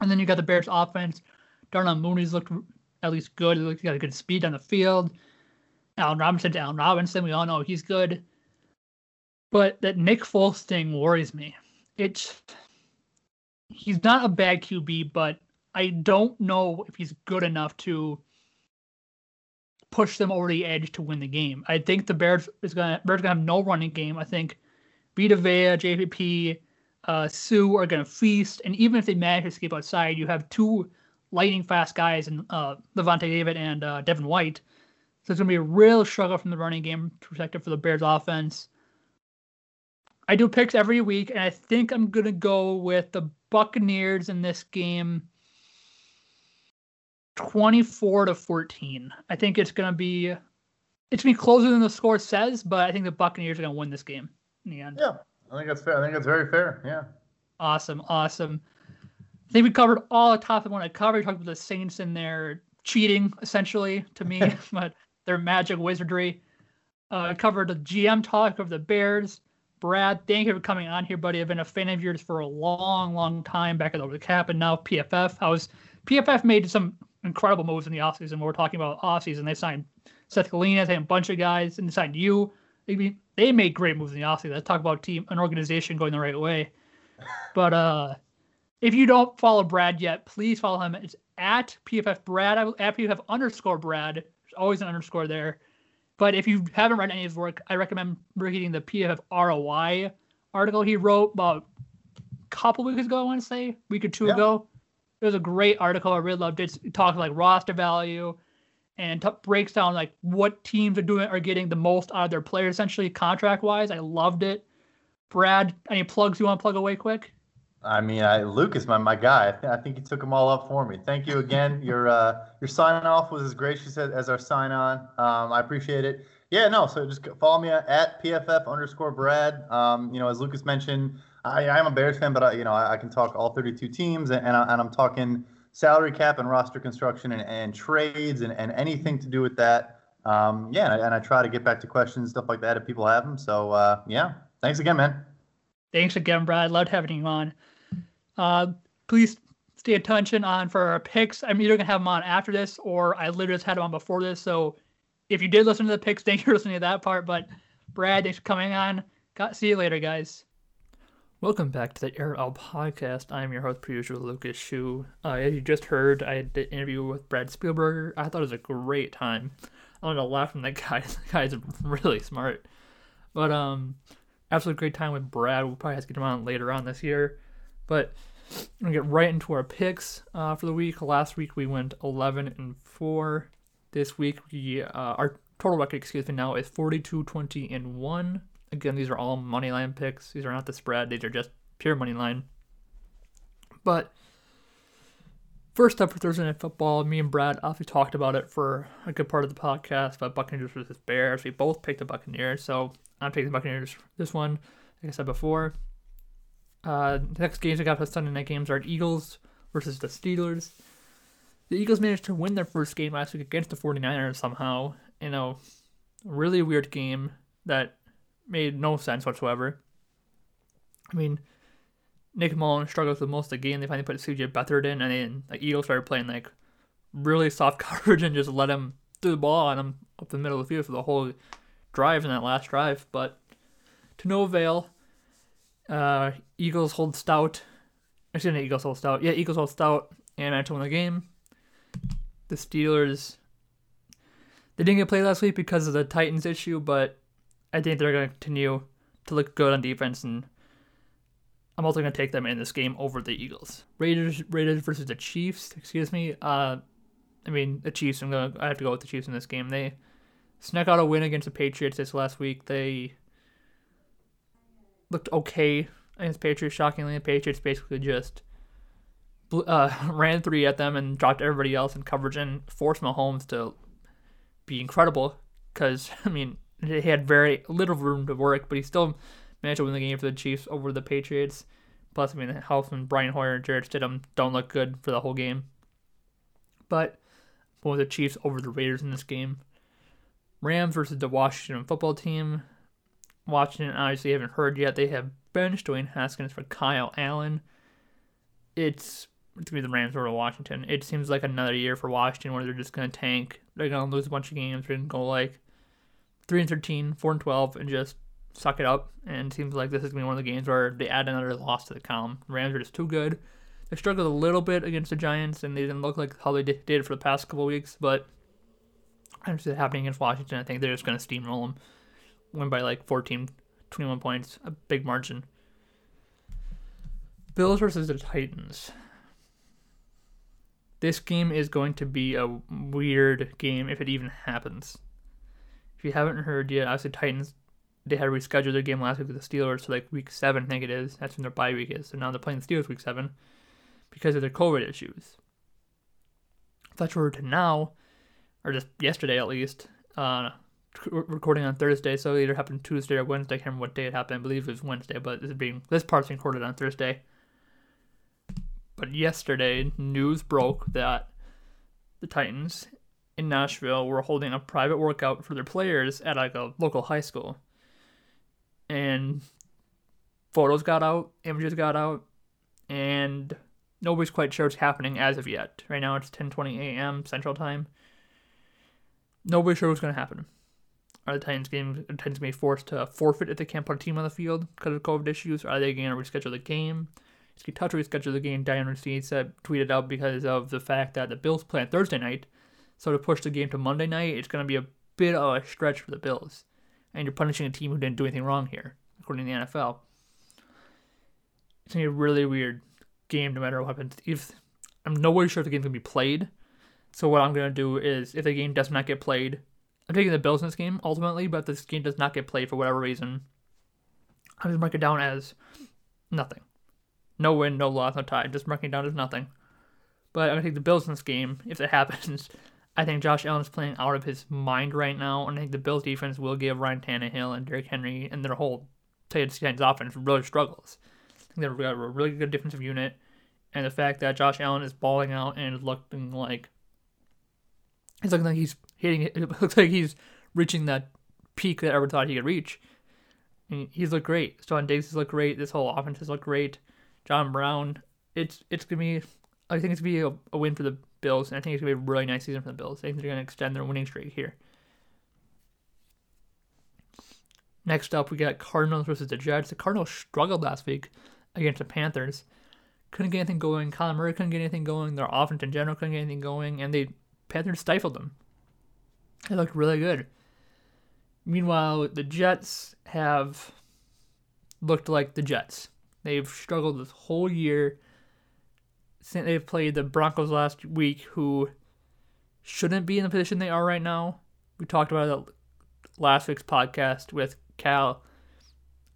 And then you got the Bears offense. Darnell Mooney's looked at least good. He looks got a good speed on the field. Allen Robinson to Allen Robinson, we all know he's good. But that Nick Foles thing worries me. It's he's not a bad QB, but I don't know if he's good enough to push them over the edge to win the game. I think the Bears is gonna Bears gonna have no running game. I think Vita Vea, JPP, uh, Suh are going to feast. And even if they manage to escape outside, you have two lightning fast guys in uh, Lavonte David and uh, Devin White. So it's going to be a real struggle from the running game perspective for the Bears offense. I do picks every week, and I think I'm going to go with the Buccaneers in this game 24 to 14. I think it's going to be it's going to be closer than the score says, but I think the Buccaneers are going to win this game in the end. Yeah, I think that's fair. I think that's very fair. Yeah. Awesome, awesome. I think we covered all the topics I wanted to cover. We talked about the Saints and their cheating, essentially, to me, but their magic wizardry. Uh, covered the GM talk of the Bears. Brad, thank you for coming on here, buddy. I've been a fan of yours for a long, long time back at Over the Cap and now PFF. I was PFF made some incredible moves in the offseason. We're talking about offseason, they signed Seth Galina, they had a bunch of guys, and they signed you. They, they made great moves in the offseason. Let's talk about team an organization going the right way. But uh, if you don't follow Brad yet, please follow him. It's at PFF Brad, at PFF underscore Brad. There's always an underscore there. But if you haven't read any of his work, I recommend reading the PFF ROI article he wrote about a couple weeks ago, I want to say, week or two yeah. ago. It was a great article. I really loved it. It talks like roster value, and t- breaks down like what teams are doing are getting the most out of their players essentially contract wise. I loved it. Brad, any plugs you want to plug away quick? I mean, I, Lucas, my, my guy, I, th- I think he took them all up for me. Thank you again. your uh, your sign off was as gracious as, as our sign on. Um, I appreciate it. Yeah, no. So just follow me at pff underscore Brad. Um, you know, as Lucas mentioned, I, I am a Bears fan, but I, you know, I, I can talk all 32 teams, and, and, I, I'm talking salary cap and roster construction and, and trades and, and anything to do with that. Um, yeah, and I, and I, try to get back to questions, stuff like that, if people have them. So, uh, yeah, thanks again, man. Thanks again, Brad. Loved having you on. Uh, please stay attention on for our picks. I'm either to have them on after this or I literally just had them on before this. So if you did listen to the picks, thank you for listening to that part. But Brad, thanks for coming on. Got, see you later, guys. Welcome back to the Air Out podcast. I'm your host, usual, Lucas Schuh. Uh, as you just heard, I did an interview with Brad Spielberger. I thought it was a great time. I want to laugh from that guy. That guy's really smart. But um, absolutely great time with Brad. We'll probably have to get him on later on this year. But we're gonna get right into our picks uh, for the week. Last week we went 11 and four. This week, we uh, our total record, excuse me, now is 42, 20, and 1. Again, these are all money line picks. These are not the spread. These are just pure money line. But first up for Thursday Night Football, me and Brad obviously talked about it for a good part of the podcast about Buccaneers versus Bears. We both picked the Buccaneers, so I'm taking the Buccaneers this one. Like I said before, uh, the next games I got for Sunday night games are Eagles versus the Steelers. The Eagles managed to win their first game last week against the 49ers somehow in a really weird game that made no sense whatsoever. I mean, Nick Mullen struggles with most of the game. They finally put CJ Beathard in, and then the Eagles started playing like really soft coverage and just let him throw the ball on him up the middle of the field for the whole drive in that last drive. But to no avail. Uh, Eagles hold stout. Excuse me, Eagles hold stout. Yeah, Eagles hold stout, and I win the game. The Steelers. They didn't get played last week because of the Titans issue, but I think they're going to continue to look good on defense, and I'm also going to take them in this game over the Eagles. Raiders, Raiders versus the Chiefs. Excuse me. Uh, I mean the Chiefs. I'm gonna. I have to go with the Chiefs in this game. They snuck out a win against the Patriots this last week. They looked okay against Patriots. Shockingly, the Patriots basically just uh, ran three at them and dropped everybody else in coverage and forced Mahomes to be incredible. Because I mean, he had very little room to work, but he still managed to win the game for the Chiefs over the Patriots. Plus, I mean, and Brian Hoyer and Jarrett Stidham don't look good for the whole game. But with the Chiefs over the Raiders in this game. Rams versus the Washington football team. Washington obviously haven't heard yet. They have benched Dwayne Haskins for Kyle Allen. It's gonna be the Rams over Washington. It seems like another year for Washington where they're just gonna tank. They're gonna lose a bunch of games. They're gonna go like three and 13, 4 and twelve, and just suck it up. And it seems like this is gonna be one of the games where they add another loss to the column. The Rams are just too good. They struggled a little bit against the Giants, and they didn't look like how they did for the past couple weeks. But I don't see it happening against Washington. I think they're just gonna steamroll them win by like 14, 21 points, a big margin. Bills versus the Titans. This game is going to be a weird game if it even happens. If you haven't heard yet, obviously Titans they had rescheduled their game last week with the Steelers to like week seven, I think it is. That's when their bye week is. So now they're playing the Steelers week seven because of their COVID issues. Flash forward to now, or just yesterday at least, uh, recording on Thursday, so it either happened Tuesday or Wednesday. I can't remember what day it happened. I believe it was Wednesday, but this is being this part's being recorded on Thursday. But yesterday, news broke that the Titans in Nashville were holding a private workout for their players at like a local high school, and photos got out, images got out, and nobody's quite sure what's happening as of yet. Right now, it's 10:20 a.m. Central Time. Nobody's sure what's going to happen. Are the Titans game Titans be forced to forfeit if they can't put a team on the field because of COVID issues? Are they going to reschedule the game? Ski Touch reschedule the game. Diane said tweeted out because of the fact that the Bills play on Thursday night. So to push the game to Monday night, it's going to be a bit of a stretch for the Bills. And you're punishing a team who didn't do anything wrong here, according to the NFL. It's going to be a really weird game no matter what happens. If I'm nowhere sure if the game's going to be played. So what I'm going to do is if the game does not get played, I'm taking the Bills in this game ultimately, but if this game does not get played for whatever reason, I'm just mark it down as nothing. No win, no loss, no tie. Just marking it down as nothing. But I'm gonna take the Bills in this game if it happens. I think Josh Allen is playing out of his mind right now, and I think the Bills defense will give Ryan Tannehill and Derrick Henry and their whole Titans offense really struggles. I think they've got a really good defensive unit, and the fact that Josh Allen is balling out and looking like it's looking like he's hitting it. It looks like he's reaching that peak that everyone thought he could reach. And he's looked great. Stefon Diggs has looked great. This whole offense has looked great. John Brown. It's it's gonna be. I think it's gonna be a, a win for the Bills, and I think it's gonna be a really nice season for the Bills. I think they're gonna extend their winning streak here. Next up, we got Cardinals versus the Jets. The Cardinals struggled last week against the Panthers. Couldn't get anything going. Kyler Murray couldn't get anything going. Their offense in general couldn't get anything going, and they Panthers stifled them. They looked really good. Meanwhile, the Jets have looked like the Jets. They've struggled this whole year. Since they've played the Broncos last week, who shouldn't be in the position they are right now. We talked about it last week's podcast with Cal.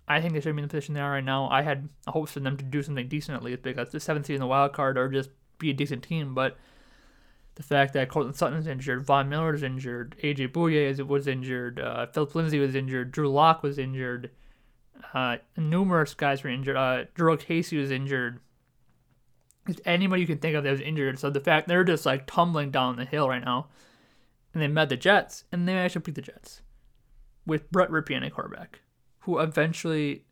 I think they should be in the position they are right now. I had hopes for them to do something decent at least because the seventh seed in the wild card or just be a decent team. But the fact that Courtland Sutton's injured, Von Miller's injured, AJ Bouye was injured, uh, Philip Lindsay was injured, Drew Lock was injured, uh, numerous guys were injured. Uh, Drew Casey was injured. Is anybody you can think of that was injured. So the fact they're just like tumbling down the hill right now, and they met the Jets, and they actually beat the Jets with Brett Rypien a quarterback, who eventually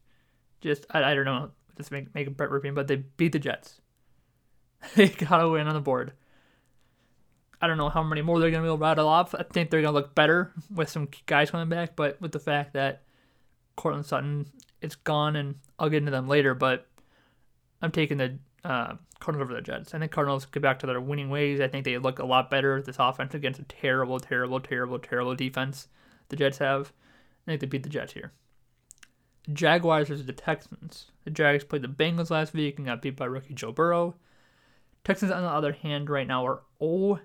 just I, I don't know just make make Brett Rypien, but they beat the Jets. they got a win on the board. I don't know how many more they're gonna be able to rattle off. I think they're gonna look better with some guys coming back, but with the fact that Courtland Sutton, it's gone, and I'll get into them later. But I'm taking the uh, Cardinals over the Jets. I think Cardinals get back to their winning ways. I think they look a lot better this offense against a terrible, terrible, terrible, terrible defense the Jets have. I think they beat the Jets here. The Jaguars versus the Texans. The Jags played the Bengals last week and got beat by rookie Joe Burrow. Texans, on the other hand, right now are 0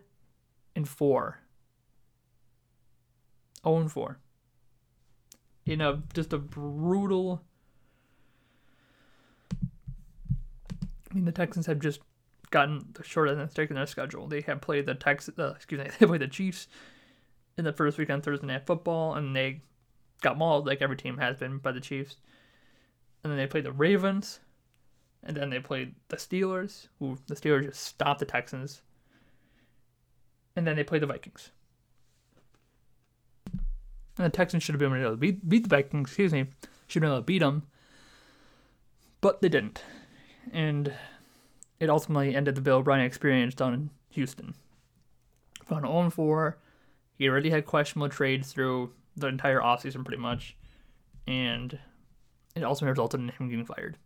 and 4. 0 and 4 in a just a brutal. I mean, the Texans have just gotten the short end of the stick in their schedule. They have played the Texas, uh, excuse me, they played the Chiefs in the first weekend Thursday Night Football, and they got mauled like every team has been by the Chiefs. And then they played the Ravens, and then they played the Steelers, who the Steelers just stopped the Texans. And then they played the Vikings. And the Texans should have been able to beat, beat the Vikings, excuse me, should have been able to beat them. But they didn't. And it ultimately ended the Bill O'Brien experience down in Houston. Found 0 4. He already had questionable trades through the entire offseason, pretty much. And it also resulted in him getting fired.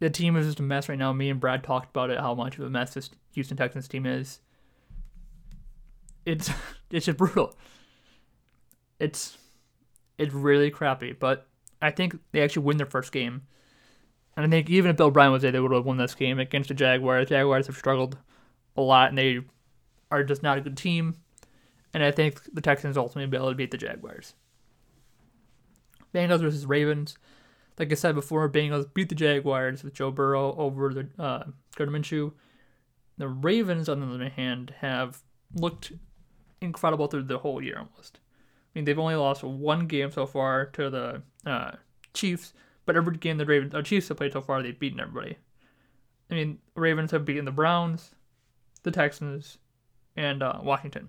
The team is just a mess right now. Me and Brad talked about it, how much of a mess this Houston Texans team is. It's it's just brutal it's it's really crappy. But I think they actually win their first game. And I think even if Bill O'Brien was there, they would have won this game against the Jaguars. The Jaguars have struggled a lot, and they are just not a good team. And I think the Texans ultimately be able to beat the Jaguars. Bengals versus Ravens. Like I said before, Bengals beat the Jaguars with Joe Burrow over the uh, Gardner Minshew. The Ravens, on the other hand, have looked incredible through the whole year almost I mean, they've only lost one game so far to the uh, Chiefs, but every game the Ravens, uh, Chiefs have played so far, they've beaten everybody. I mean, Ravens have beaten the Browns, the Texans, and uh, Washington,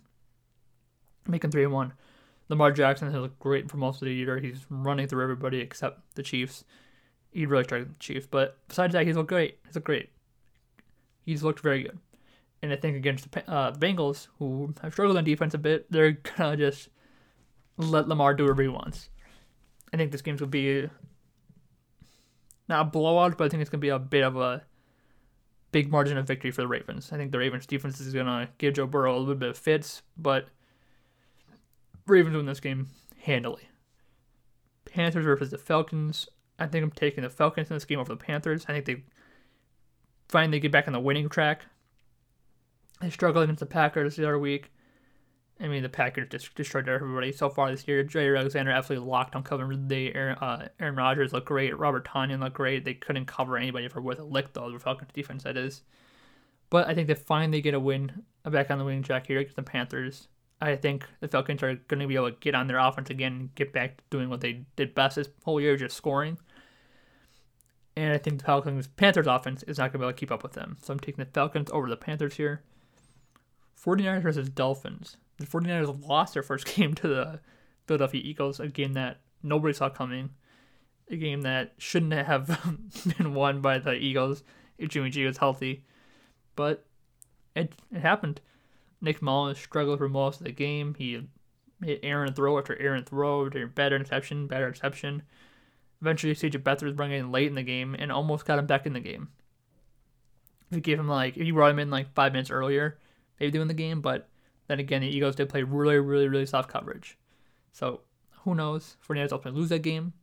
making three and one. Lamar Jackson has looked great for most of the year. He's running through everybody except the Chiefs. He really struggled the Chiefs, but besides that, he's looked great. He's looked great. He's looked very good. And I think against the uh, Bengals, who have struggled on defense a bit, they're gonna just let Lamar do whatever he wants. I think this game's gonna be not a blowout, but I think it's gonna be a bit of a big margin of victory for the Ravens. I think the Ravens defense is gonna give Joe Burrow a little bit of fits, but Ravens win this game handily. Panthers versus the Falcons. I think I'm taking the Falcons in this game over the Panthers. I think they finally get back on the winning track. They struggled against the Packers the other week. I mean, the Packers just destroyed everybody so far this year. Jaire Alexander absolutely locked on covering the Aaron, uh, Aaron Rodgers looked great. Robert Tonyan looked great. They couldn't cover anybody for worth a lick, though, the Falcons defense, that is. But I think they finally get a win back on the winning track here against the Panthers. I think the Falcons are going to be able to get on their offense again and get back to doing what they did best this whole year, just scoring. And I think the Falcons Panthers offense is not going to be able to keep up with them. So I'm taking the Falcons over the Panthers here. 49ers versus Dolphins the 49ers lost their first game to the Philadelphia Eagles, a game that nobody saw coming, a game that shouldn't have been won by the Eagles if Jimmy G was healthy. But it, it happened. Nick Mullens struggled for most of the game. He hit Aaron throw after Aaron throw, better interception, better interception. Eventually, CJ Beathard brought in late in the game and almost got him back in the game. If you gave him like, if you brought him in like five minutes earlier, maybe doing the game, but then again, the Eagles did play really, really, really soft coverage. So who knows? 49ers ultimately lose that game.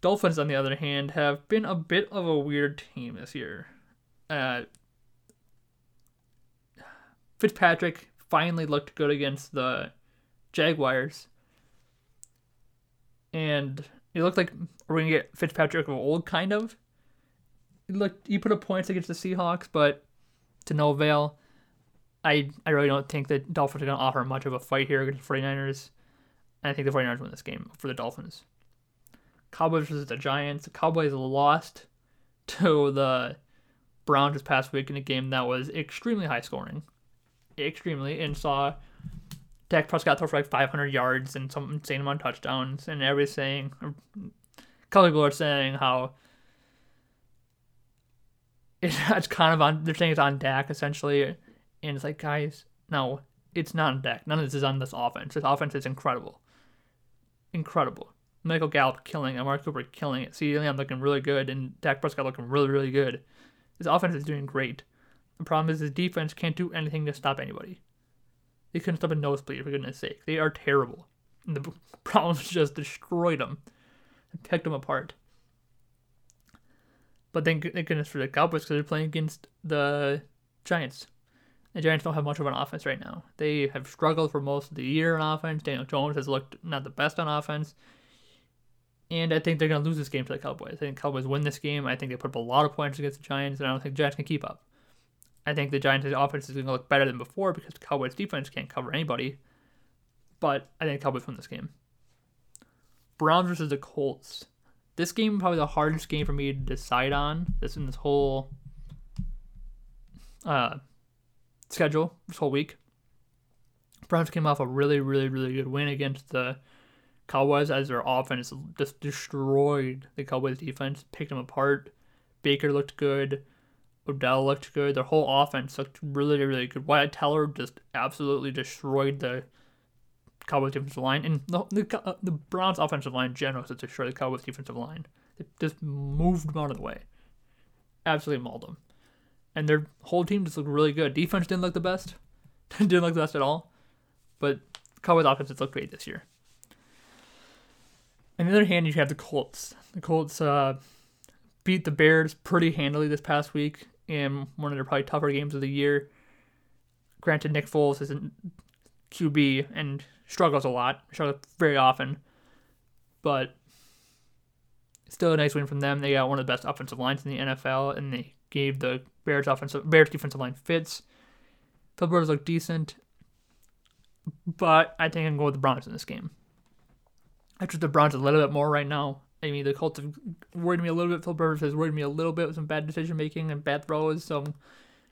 Dolphins, on the other hand, have been a bit of a weird team this year. Uh, Fitzpatrick finally looked good against the Jaguars. And it looked like we're gonna get Fitzpatrick of old kind of. He looked he put up points against the Seahawks, but to no avail. I I really don't think the Dolphins are gonna offer much of a fight here against the 49ers. And I think the 49ers win this game for the Dolphins. Cowboys versus the Giants. The Cowboys lost to the Browns this past week in a game that was extremely high scoring. Extremely. And saw Dak Prescott throw for like 500 yards and some insane amount of touchdowns. And everybody's saying, color people are saying how it's kind of on, they're saying it's on Dak essentially. And it's like, guys, no, it's not on Dak. None of this is on this offense. This offense is incredible. Incredible. Michael Gallup killing it, Mark Cooper killing it, see Lamb looking really good, and Dak Prescott looking really, really good. His offense is doing great. The problem is his defense can't do anything to stop anybody. They couldn't stop a nosebleed, for goodness sake. They are terrible. And the Browns just destroyed them and picked them apart. But thank, thank goodness for the Cowboys because they're playing against the Giants. The Giants don't have much of an offense right now. They have struggled for most of the year on offense. Daniel Jones has looked not the best on offense. And I think they're going to lose this game to the Cowboys. I think Cowboys win this game. I think they put up a lot of points against the Giants, and I don't think Giants can keep up. I think the Giants' offense is going to look better than before because the Cowboys' defense can't cover anybody. But I think the Cowboys win this game. Browns versus the Colts. This game probably the hardest game for me to decide on. This in this whole uh, schedule this whole week. Browns came off a really, really, really good win against the Cowboys as their offense just destroyed the Cowboys defense, picked them apart. Baker looked good. Odell looked good. Their whole offense looked really, really good. Wyatt Teller just absolutely destroyed the Cowboys defensive line, and the the, uh, the Browns offensive line in general just destroyed the Cowboys defensive line. They just moved them out of the way. Absolutely mauled them. And their whole team just looked really good. Defense didn't look the best. didn't look the best at all. But Cowboys offense has looked great this year. On the other hand, you have the Colts. The Colts uh, beat the Bears pretty handily this past week in one of their probably tougher games of the year. Granted, Nick Foles isn't QB and struggles a lot, struggles very often, but still a nice win from them. They got one of the best offensive lines in the NFL, and they gave the Bears offensive Bears defensive line fits. The Bears look decent, but I think I'm going with the Browns in this game. I trust the Browns a little bit more right now. I mean, the Colts have worried me a little bit. Phil Rivers has worried me a little bit with some bad decision making and bad throws. So I'm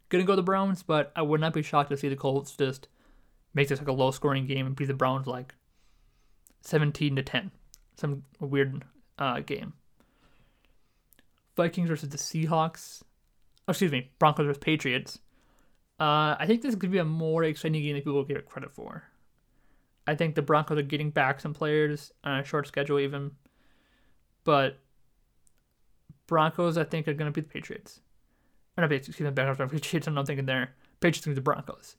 gonna go the Browns, but I would not be shocked to see the Colts just make this like a low scoring game and beat the Browns like 17 to 10. Some weird uh, game. Vikings versus the Seahawks. Oh, excuse me, Broncos versus Patriots. Uh, I think this could be a more exciting game than people give it credit for. I think the Broncos are getting back some players on a short schedule, even. But Broncos, I think, are going to beat the Patriots. Or not, excuse me, Broncos, Patriots, I'm thinking they're Patriots going to the Broncos.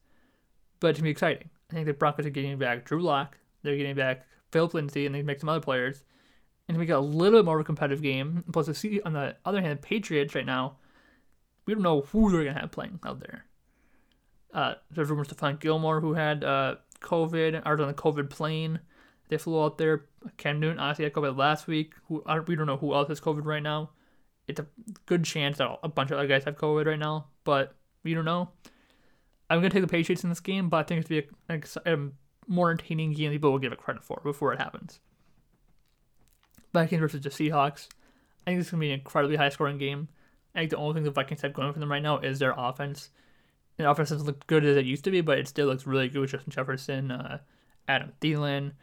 But it's to be exciting. I think the Broncos are getting back Drew Lock. They're getting back Philip Lindsay, and they make some other players. And we got a little bit more of a competitive game. Plus, to see on the other hand, the Patriots right now, we don't know who they're to have playing out there. Uh, there's rumors to find Gilmore, who had uh, COVID, or on the COVID plane. They flew out there. Cam Newton honestly had COVID last week. Who we don't know who else has COVID right now. It's a good chance that a bunch of other guys have COVID right now, but we don't know. I'm gonna take the Patriots in this game, but I think it's gonna be a, a more entertaining game. People will give it credit for before it happens. Vikings versus the Seahawks. I think this is gonna be an incredibly high scoring game. I think the only thing the Vikings have going for them right now is their offense. The offense doesn't look good as it used to be, but it still looks really good with Justin Jefferson, uh, Adam Thielen,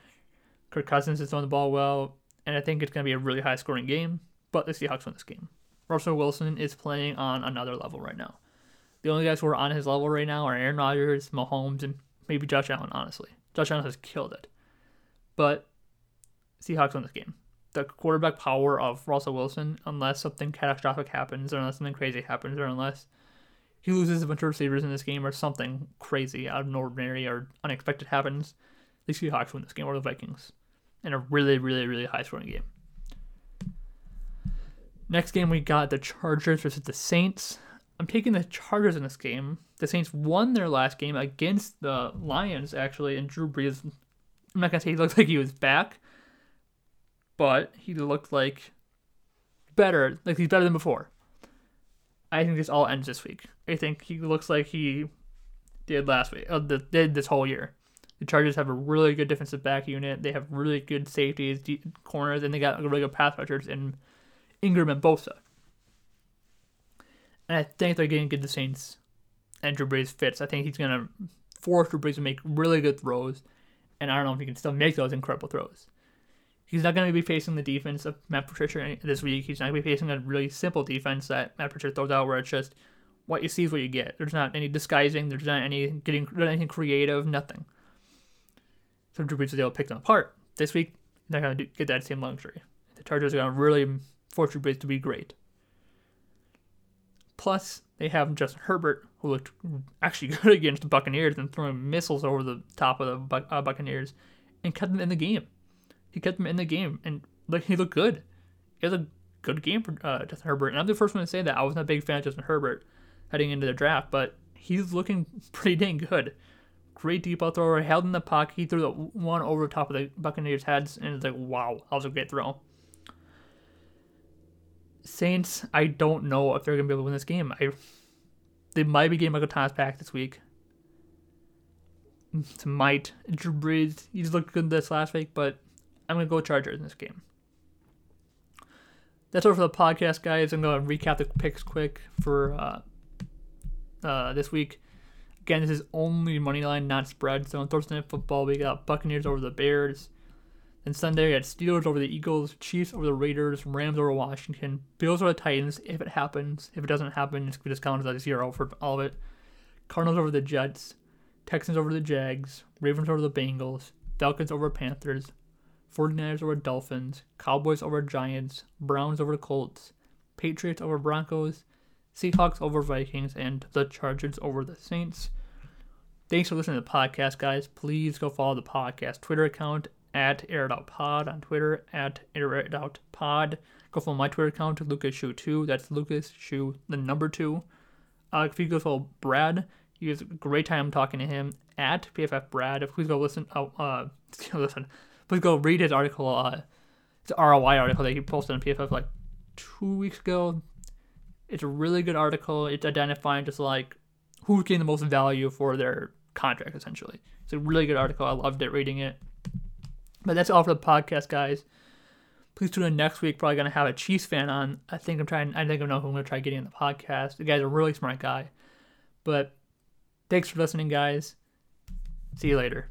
Kirk Cousins is throwing the ball well, and I think it's going to be a really high scoring game, but the Seahawks win this game. Russell Wilson is playing on another level right now. The only guys who are on his level right now are Aaron Rodgers, Mahomes, and maybe Josh Allen, honestly. Josh Allen has killed it. But Seahawks win this game. The quarterback power of Russell Wilson, unless something catastrophic happens, or unless something crazy happens, or unless he loses a bunch of receivers in this game, or something crazy out of the ordinary or unexpected happens, the Seahawks win this game, or the Vikings in a really, really, really high scoring game. Next game, we got the Chargers versus the Saints. I'm taking the Chargers in this game. The Saints won their last game against the Lions, actually, and Drew Brees. I'm not gonna say he looked like he was back, but he looked like better, like he's better than before. I think this all ends this week. I think he looks like he did last week, uh, did this whole year. The Chargers have a really good defensive back unit. They have really good safeties, corners, and they got really good pass rushers in Ingram and Bosa. And I think they're going to get the Saints and Drew Brees fits. I think he's going to force Drew Brees to make really good throws. And I don't know if he can still make those incredible throws. He's not going to be facing the defense of Matt Patricia this week. He's not going to be facing a really simple defense that Matt Patricia throws out where it's just what you see is what you get. There's not any disguising. There's not any getting anything creative. Nothing. So Drew Brees is able to pick them apart. This week, they're going to get that same luxury. The Chargers are going to really force Drew Brees to be great. Plus, they have Justin Herbert, who looked actually good against the Buccaneers and throwing missiles over the top of the Buc- uh, Buccaneers and kept them in the game. He kept them in the game, and like he looked good. It was a good game for uh, Justin Herbert. And I'm the first one to say that. I wasn't a big fan of Justin Herbert heading into the draft, but he's looking pretty dang good. Great deep ball thrower, held in the pocket. He threw the one over the top of the Buccaneers' heads, and it's like, wow, that was a great throw. Saints, I don't know if they're gonna be able to win this game. I they might be getting Michael Thomas back this week. It's might. Drew Brees, he's looked good this last week, but I'm gonna go Chargers in this game. That's all for the podcast, guys. I'm gonna recap the picks quick for uh, uh, this week. Again, this is only money line, not spread. So on Thursday Night Football, we got Buccaneers over the Bears. Then Sunday, we got Steelers over the Eagles, Chiefs over the Raiders, Rams over Washington, Bills over the Titans. If it happens, if it doesn't happen, it's just count as a zero for all of it. Cardinals over the Jets, Texans over the Jags, Ravens over the Bengals, Falcons over Panthers, 49ers over Dolphins, Cowboys over Giants, Browns over Colts, Patriots over Broncos, Seahawks over Vikings, and the Chargers over the Saints. Thanks for listening to the podcast, guys. Please go follow the podcast Twitter account at AirItOutPod on Twitter, at AirItOutPod. Go follow my Twitter account, Lucas Schuh 2. That's Lucas Schuh, the number 2. Uh, if you go follow Brad, he has a great time talking to him at PFF Brad. If please go listen. Oh, uh, listen. Please go read his article. Uh, it's an ROI article that he posted on PFF like two weeks ago. It's a really good article. It's identifying just like who's getting the most value for their contract, essentially. It's a really good article. I loved it reading it. But that's all for the podcast, guys. Please tune in next week. Probably gonna have a Chiefs fan on. I think I'm trying. I think I know who I'm gonna try getting in the podcast. The guy's a really smart guy. But thanks for listening, guys. See you later.